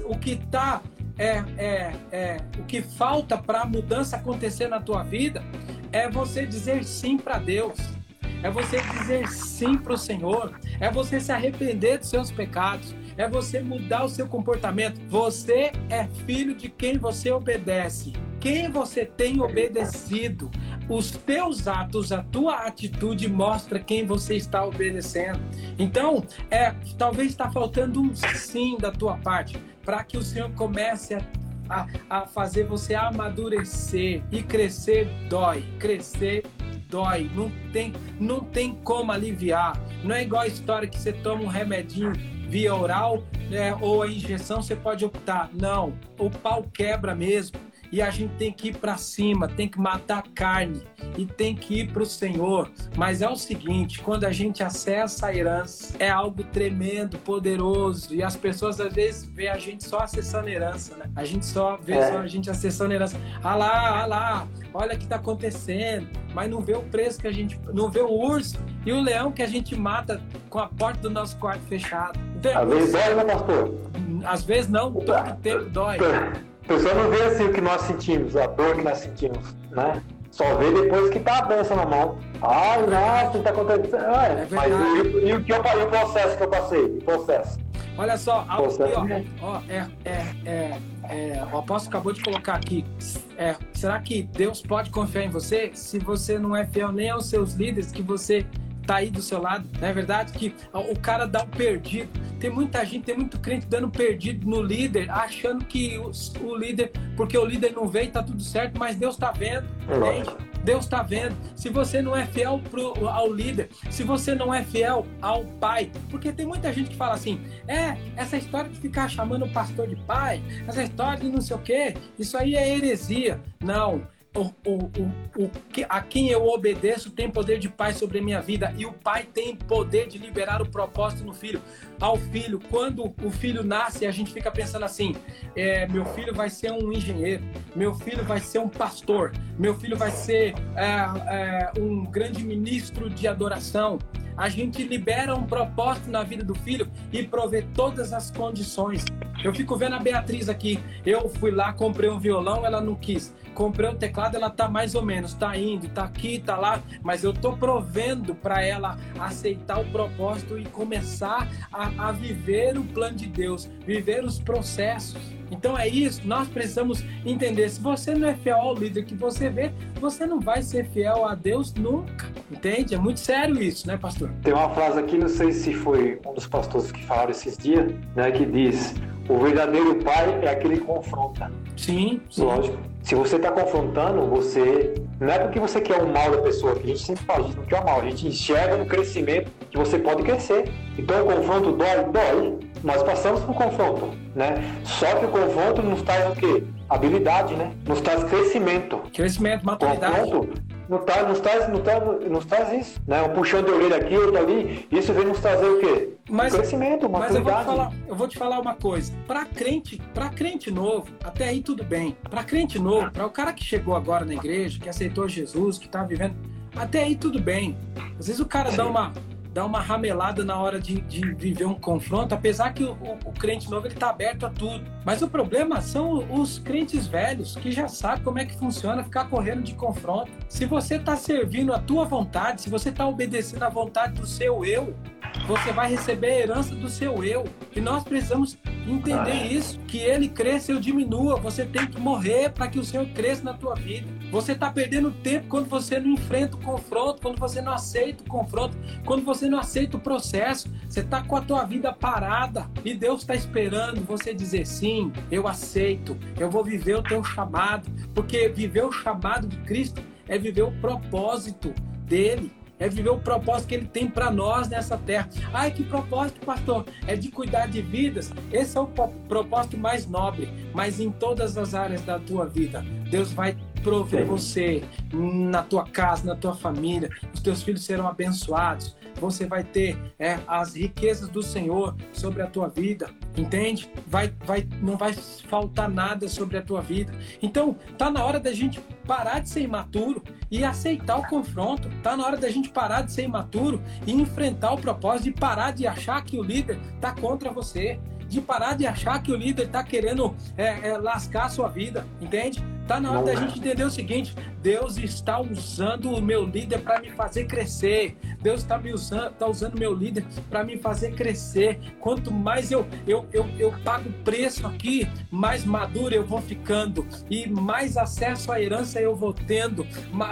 B: o que está é, é, é, o que falta para a mudança acontecer na tua vida é você dizer sim para Deus é você dizer sim para o Senhor, é você se arrepender dos seus pecados, é você mudar o seu comportamento. Você é filho de quem você obedece. Quem você tem obedecido, os teus atos, a tua atitude mostra quem você está obedecendo. Então, é, talvez está faltando um sim da tua parte para que o Senhor comece a a, a, fazer você amadurecer e crescer dói, crescer dói, não tem, não tem como aliviar. Não é igual a história que você toma um remedinho via oral né, ou a injeção, você pode optar. Não, o pau quebra mesmo e a gente tem que ir para cima, tem que matar a carne e tem que ir para o Senhor. Mas é o seguinte: quando a gente acessa a herança, é algo tremendo, poderoso, e as pessoas às vezes vê a gente só acessando a herança, né? A gente só vê é. só a gente acessando a herança. Ah lá, ah lá, olha o que está acontecendo, mas não vê o preço que a gente, não vê o urso e o leão que a gente mata com a porta do nosso quarto fechado.
A: Às vezes dói, né, pastor?
B: Às vezes não, todo tempo dói.
A: A pessoa não vê assim o que nós sentimos, a dor que nós sentimos, né? Só vê depois que tá a benção na mão. Ai, nossa, tá acontecendo. É, é mas e, o que eu, e o processo que eu passei? O processo.
B: Olha só, algo aqui, ó, ó é, é, é, é, o apóstolo acabou de colocar aqui. É, será que Deus pode confiar em você se você não é fiel nem aos seus líderes que você tá aí do seu lado? Não é verdade que o cara dá um perdido. Tem muita gente, tem muito crente dando perdido no líder, achando que o, o líder, porque o líder não veio, tá tudo certo, mas Deus tá vendo, entende? Deus está vendo. Se você não é fiel pro, ao líder, se você não é fiel ao pai, porque tem muita gente que fala assim: é, essa história de ficar chamando o pastor de pai, essa história de não sei o quê, isso aí é heresia. Não o, o, o, a quem eu obedeço tem poder de pai sobre a minha vida e o pai tem poder de liberar o propósito no filho. Ao filho, quando o filho nasce, a gente fica pensando assim: é, meu filho vai ser um engenheiro, meu filho vai ser um pastor, meu filho vai ser é, é, um grande ministro de adoração. A gente libera um propósito na vida do filho e provê todas as condições. Eu fico vendo a Beatriz aqui. Eu fui lá, comprei um violão, ela não quis comprei o teclado, ela tá mais ou menos, tá indo, tá aqui, tá lá, mas eu tô provendo para ela aceitar o propósito e começar a, a viver o plano de Deus, viver os processos. Então é isso, nós precisamos entender. Se você não é fiel ao líder que você vê, você não vai ser fiel a Deus nunca. Entende? É muito sério isso, né, pastor?
A: Tem uma frase aqui, não sei se foi um dos pastores que falaram esses dias, né, que diz: o verdadeiro pai é aquele que confronta.
B: Sim, sim.
A: Lógico. Se você está confrontando, você. Não é porque você quer o mal da pessoa, que a gente sempre fala, a gente não quer o mal, a gente enxerga no crescimento que você pode crescer. Então o confronto dói? Dói. Nós passamos por confronto, né? Só que o confronto nos traz o quê? Habilidade, né? Nos traz crescimento.
B: Crescimento, maturidade. Confronto
A: nos traz, nos traz, nos traz, nos traz isso, né? Um puxão de orelha aqui, outro ali, isso vem nos trazer o quê?
B: Mas,
A: um crescimento,
B: uma mas eu vou, te falar, eu vou te falar uma coisa. Para crente, para crente novo, até aí tudo bem. Para crente novo, para o cara que chegou agora na igreja, que aceitou Jesus, que está vivendo, até aí tudo bem. Às vezes o cara Sim. dá uma dá uma ramelada na hora de, de viver um confronto, apesar que o, o, o crente novo ele está aberto a tudo. Mas o problema são os crentes velhos que já sabem como é que funciona ficar correndo de confronto. Se você está servindo a tua vontade, se você está obedecendo à vontade do seu eu, você vai receber a herança do seu eu. E nós precisamos entender isso, que ele cresça ou diminua. Você tem que morrer para que o Senhor cresça na tua vida. Você está perdendo tempo quando você não enfrenta o confronto, quando você não aceita o confronto, quando você não aceita o processo. Você está com a tua vida parada e Deus está esperando você dizer sim, eu aceito, eu vou viver o teu chamado, porque viver o chamado de Cristo é viver o propósito dele é viver o propósito que ele tem para nós nessa terra. Ai, que propósito, pastor? É de cuidar de vidas. Esse é o propósito mais nobre, mas em todas as áreas da tua vida, Deus vai prover você na tua casa, na tua família. Os teus filhos serão abençoados. Você vai ter é, as riquezas do Senhor sobre a tua vida, entende? Vai, vai, não vai faltar nada sobre a tua vida. Então, tá na hora da gente parar de ser imaturo e aceitar o confronto. Tá na hora da gente parar de ser imaturo e enfrentar o propósito e parar de achar que o líder tá contra você de parar de achar que o líder está querendo é, é, lascar a sua vida, entende? Tá na hora da gente entender o seguinte: Deus está usando o meu líder para me fazer crescer. Deus está me usando, está usando o meu líder para me fazer crescer. Quanto mais eu, eu, eu, eu pago preço aqui, mais maduro eu vou ficando e mais acesso à herança eu vou tendo,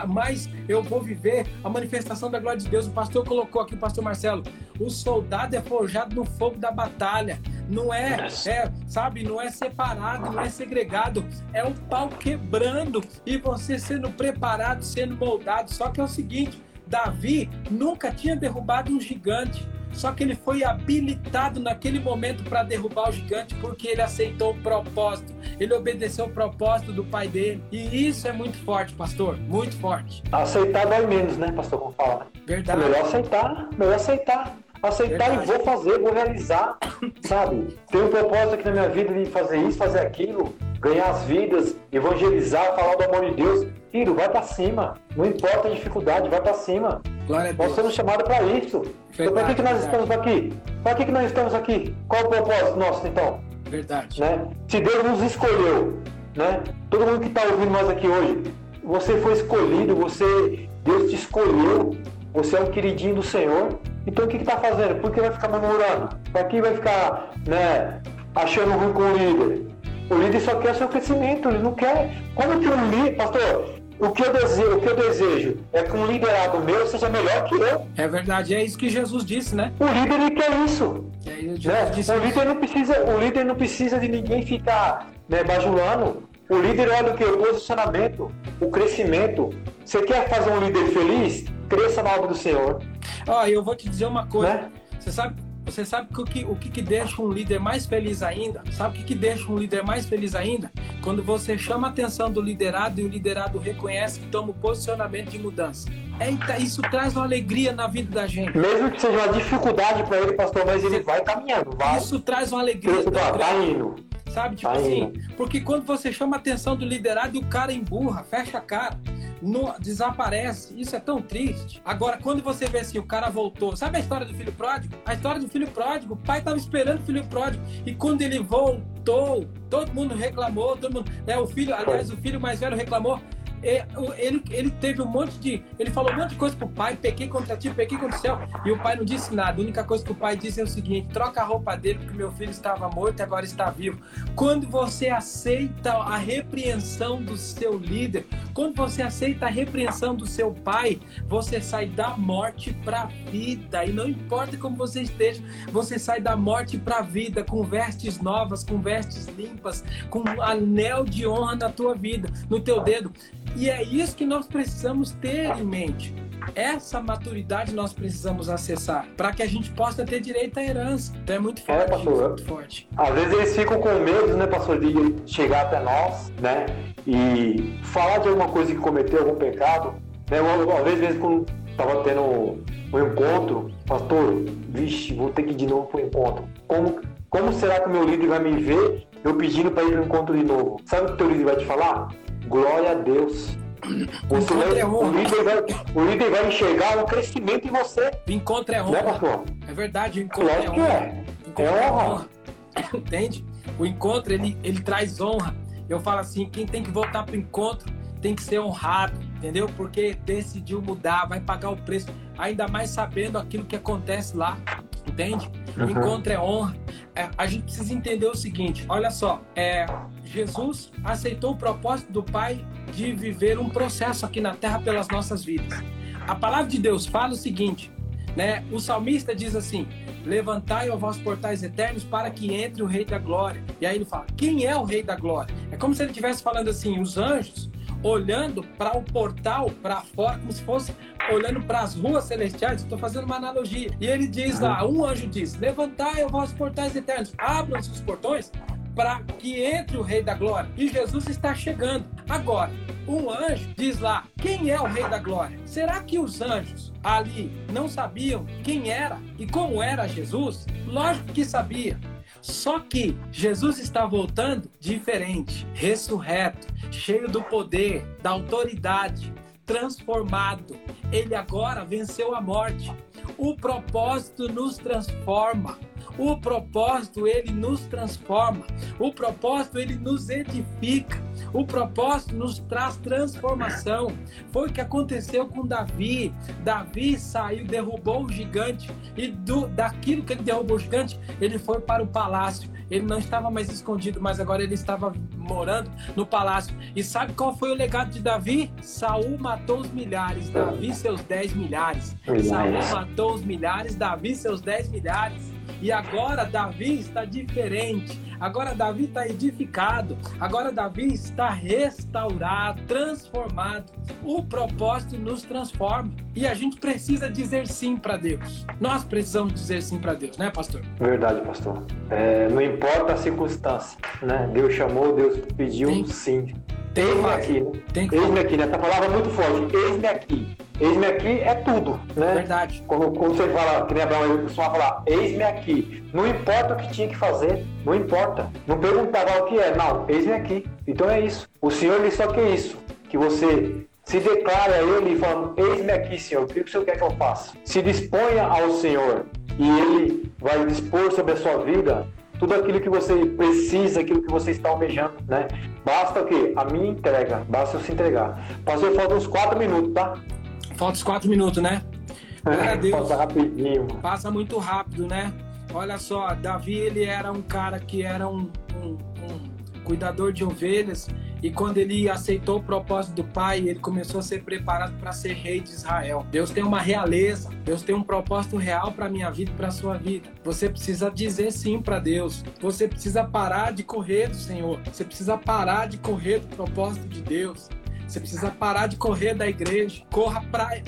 B: mais eu vou viver a manifestação da glória de Deus. O pastor colocou aqui, o pastor Marcelo, o soldado é forjado no fogo da batalha. Não é, é, sabe, não é separado, não é segregado, é o pau quebrando e você sendo preparado, sendo moldado. Só que é o seguinte, Davi nunca tinha derrubado um gigante. Só que ele foi habilitado naquele momento para derrubar o gigante porque ele aceitou o propósito. Ele obedeceu o propósito do pai dele. E isso é muito forte, pastor. Muito forte.
A: Aceitar dói menos, né, pastor? Como fala.
B: Verdade.
A: É melhor aceitar, melhor aceitar aceitar Verdade. e vou fazer, vou realizar, sabe? Tenho um propósito aqui na minha vida de fazer isso, fazer aquilo, ganhar as vidas, evangelizar, falar do amor de Deus. Filho, vai para cima. Não importa a dificuldade, vai para cima.
B: Glória.
A: Nós somos chamados para isso. Verdade, então, para que, que nós estamos aqui? Para que, que nós estamos aqui? Qual o propósito nosso, então?
B: Verdade.
A: Né? Se Deus nos escolheu, né? Todo mundo que está ouvindo nós aqui hoje, você foi escolhido, você, Deus te escolheu, você é um queridinho do Senhor. Então o que está fazendo? Por que vai ficar murmurando? Para que vai ficar né, achando ruim com o líder? O líder só quer o seu crescimento, ele não quer. Como que um líder, pastor, o que, eu desejo, o que eu desejo é que um liderado meu seja melhor que eu.
B: É verdade, é isso que Jesus disse, né?
A: O líder ele quer isso. É, né? o, líder não precisa, o líder não precisa de ninguém ficar né, bajulando. O líder olha o que? O posicionamento, o crescimento. Você quer fazer um líder feliz? Cresça na obra do Senhor.
B: Ó, oh, eu vou te dizer uma coisa. Né? Você sabe, você sabe que o que, o que, que deixa um líder mais feliz ainda? Sabe o que, que deixa um líder mais feliz ainda? Quando você chama a atenção do liderado e o liderado reconhece que toma o posicionamento de mudança. É, isso traz uma alegria na vida da gente.
A: Mesmo que seja uma dificuldade para ele, pastor, mas ele vai caminhando, vai.
B: Isso traz uma alegria. Isso,
A: tá, tá indo.
B: Sabe, tipo tá assim, indo. porque quando você chama a atenção do liderado e o cara emburra, fecha a cara no, desaparece. Isso é tão triste. Agora, quando você vê assim, o cara voltou. Sabe a história do filho pródigo? A história do filho pródigo. O pai estava esperando o filho pródigo. E quando ele voltou, todo mundo reclamou. Todo mundo, é, o filho, aliás, o filho mais velho reclamou. É, ele, ele teve um monte de. Ele falou um monte de coisa pro pai, pequei contra ti, pequei contra o céu. E o pai não disse nada. A única coisa que o pai disse é o seguinte: troca a roupa dele, porque meu filho estava morto e agora está vivo. Quando você aceita a repreensão do seu líder, quando você aceita a repreensão do seu pai, você sai da morte para a vida. E não importa como você esteja, você sai da morte para a vida, com vestes novas, com vestes limpas, com anel de honra na tua vida, no teu dedo. E é isso que nós precisamos ter em mente. Essa maturidade nós precisamos acessar para que a gente possa ter direito à herança. Então é muito forte. É, pastor. Muito forte.
A: Às vezes eles ficam com medo, né, pastor, de chegar até nós, né? E falar de alguma coisa que cometeu, algum pecado. Né? Às vezes, quando estava tendo um encontro, pastor, vixe, vou ter que ir de novo para o encontro. Como, como será que o meu líder vai me ver eu pedindo para ir para o encontro de novo? Sabe o que o teu líder vai te falar? Glória a Deus. Você vai, é o, líder vai, o líder vai enxergar o crescimento em você.
B: O encontro é honra. Né, é verdade, o encontro é honra. É.
A: é honra. honra.
B: Entende? O encontro, ele, ele traz honra. Eu falo assim, quem tem que voltar para o encontro tem que ser honrado, entendeu? Porque decidiu mudar, vai pagar o preço, ainda mais sabendo aquilo que acontece lá, entende? Uhum. O encontro é honra. É, a gente precisa entender o seguinte, olha só, é, Jesus aceitou o propósito do Pai de viver um processo aqui na Terra pelas nossas vidas. A palavra de Deus fala o seguinte, né? O salmista diz assim: Levantai, ó vós portais eternos, para que entre o Rei da Glória. E aí ele fala: Quem é o Rei da Glória? É como se ele estivesse falando assim: os anjos olhando para o portal para fora, como se fosse olhando para as ruas celestiais. Estou fazendo uma analogia. E ele diz lá: um anjo diz: Levantai, ó vós portais eternos, abram-se os portões para que entre o Rei da Glória. E Jesus está chegando. Agora, um anjo diz lá: quem é o Rei da Glória? Será que os anjos ali não sabiam quem era e como era Jesus? Lógico que sabia. Só que Jesus está voltando diferente, ressurreto, cheio do poder, da autoridade, transformado. Ele agora venceu a morte. O propósito nos transforma. O propósito ele nos transforma. O propósito ele nos edifica. O propósito nos traz transformação. Foi o que aconteceu com Davi. Davi saiu, derrubou o gigante e do, daquilo que ele derrubou o gigante, ele foi para o palácio. Ele não estava mais escondido, mas agora ele estava morando no palácio. E sabe qual foi o legado de Davi? Saul matou os milhares, Davi seus dez milhares. Saul matou os milhares, Davi seus dez milhares. E agora Davi está diferente. Agora Davi está edificado. Agora Davi está restaurado, transformado. O propósito nos transforma. E a gente precisa dizer sim para Deus. Nós precisamos dizer sim para Deus, né, pastor?
A: Verdade, pastor. É, não importa a circunstância, né? Deus chamou, Deus pediu Tem. sim. Eis-me aqui, né? Eis-me aqui, né? Essa palavra é muito forte. Eis-me aqui. Eis-me aqui é tudo, né?
B: Verdade.
A: Quando, quando você fala, que nem Abraão, ele costuma falar, eis-me aqui. Não importa o que tinha que fazer, não importa. Não perguntava o que é, não, eis-me aqui. Então é isso. O Senhor, ele só quer isso. Que você se declare a Ele falando, eis-me aqui, Senhor, o que o Senhor quer que eu faça? Se disponha ao Senhor e Ele vai dispor sobre a sua vida tudo aquilo que você precisa, aquilo que você está almejando, né? Basta o quê? A minha entrega, basta eu se entregar. Passou, falta uns quatro minutos, tá?
B: Falta os quatro minutos, né?
A: É, Deus. Passa rapidinho.
B: Passa muito rápido, né? Olha só, Davi, ele era um cara que era um, um, um cuidador de ovelhas, e quando ele aceitou o propósito do Pai, ele começou a ser preparado para ser rei de Israel. Deus tem uma realeza, Deus tem um propósito real para minha vida e para sua vida. Você precisa dizer sim para Deus. Você precisa parar de correr do Senhor. Você precisa parar de correr do propósito de Deus. Você precisa parar de correr da igreja. Corra para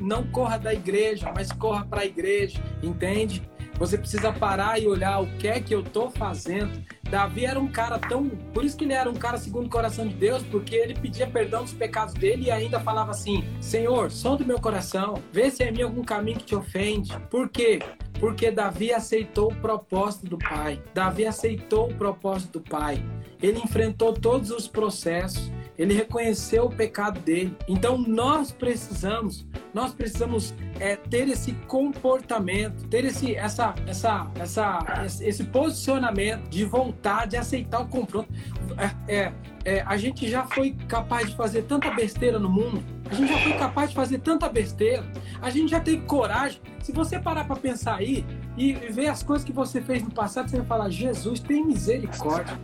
B: não corra da igreja, mas corra para a igreja, entende? Você precisa parar e olhar o que é que eu estou fazendo. Davi era um cara tão. Por isso que ele era um cara segundo o coração de Deus, porque ele pedia perdão dos pecados dele e ainda falava assim: Senhor, som do meu coração, vê se é em mim algum caminho que te ofende. Por quê? Porque Davi aceitou o propósito do Pai. Davi aceitou o propósito do Pai. Ele enfrentou todos os processos ele reconheceu o pecado dele. Então nós precisamos, nós precisamos é, ter esse comportamento, ter esse, essa, essa, essa, esse posicionamento de voltar, de aceitar o confronto. É, é, é, a gente já foi capaz de fazer tanta besteira no mundo, a gente já foi capaz de fazer tanta besteira, a gente já tem coragem. Se você parar para pensar aí e ver as coisas que você fez no passado, você vai falar: Jesus, tem misericórdia.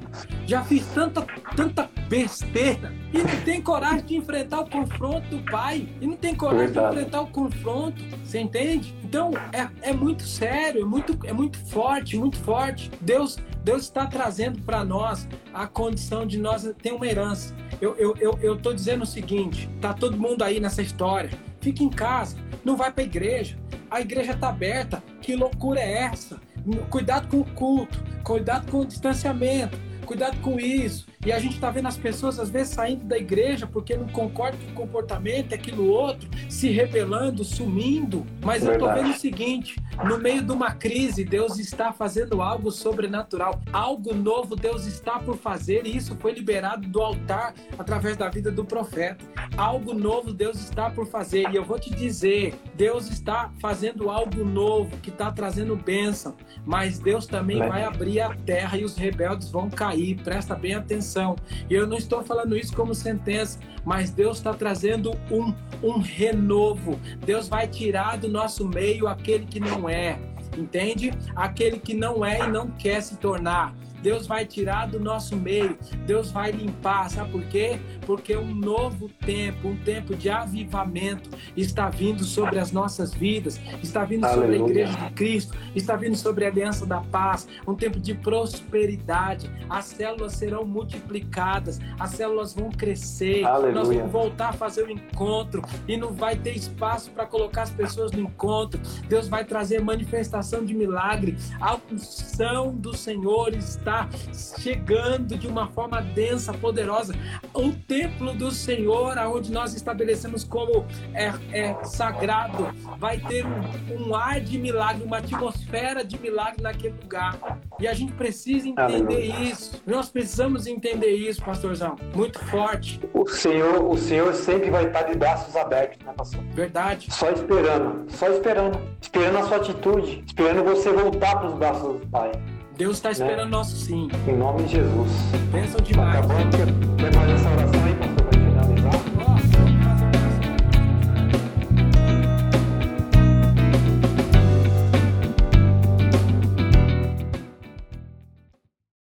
B: Já fiz tanta, tanta besteira e não tem coragem de enfrentar o confronto do pai e não tem coragem Verdade. de enfrentar o confronto. Você entende? Então é, é muito sério, é muito, é muito forte, muito forte. Deus, Deus está trazendo para nós a condição de nós ter uma herança. Eu, eu, eu, eu tô dizendo o seguinte: tá todo mundo aí nessa história. Fica em casa, não vai para a igreja. A igreja está aberta. Que loucura é essa? Cuidado com o culto, cuidado com o distanciamento, cuidado com isso. E a gente está vendo as pessoas, às vezes, saindo da igreja porque não concordam com o comportamento, aquilo outro, se rebelando, sumindo. Mas Verdade. eu estou vendo o seguinte: no meio de uma crise, Deus está fazendo algo sobrenatural. Algo novo Deus está por fazer, e isso foi liberado do altar através da vida do profeta. Algo novo Deus está por fazer. E eu vou te dizer: Deus está fazendo algo novo que está trazendo bênção. Mas Deus também vai abrir a terra e os rebeldes vão cair. Presta bem atenção maldição. E eu não estou falando isso como sentença, mas Deus está trazendo um, um renovo. Deus vai tirar do nosso meio aquele que não é, entende? Aquele que não é e não quer se tornar. Deus vai tirar do nosso meio, Deus vai limpar, sabe por quê? Porque um novo tempo, um tempo de avivamento está vindo sobre as nossas vidas, está vindo Aleluia. sobre a igreja de Cristo, está vindo sobre a aliança da paz, um tempo de prosperidade. As células serão multiplicadas, as células vão crescer, Aleluia. nós vamos voltar a fazer o encontro e não vai ter espaço para colocar as pessoas no encontro. Deus vai trazer manifestação de milagre, a unção do Senhor está está chegando de uma forma densa, poderosa. O templo do Senhor, aonde nós estabelecemos como é, é sagrado, vai ter um, um, ar de milagre, uma atmosfera de milagre naquele lugar. E a gente precisa entender Aleluia. isso. Nós precisamos entender isso, pastorzão. Muito forte.
A: O Senhor, o Senhor sempre vai estar de braços abertos, né, pastor?
B: Verdade.
A: Só esperando, só esperando, esperando a sua atitude, esperando você voltar para os braços do Pai.
B: Deus está esperando né? nosso sim.
A: Em nome de Jesus.
B: Bênção demais.
A: Acabamos de fazer essa oração.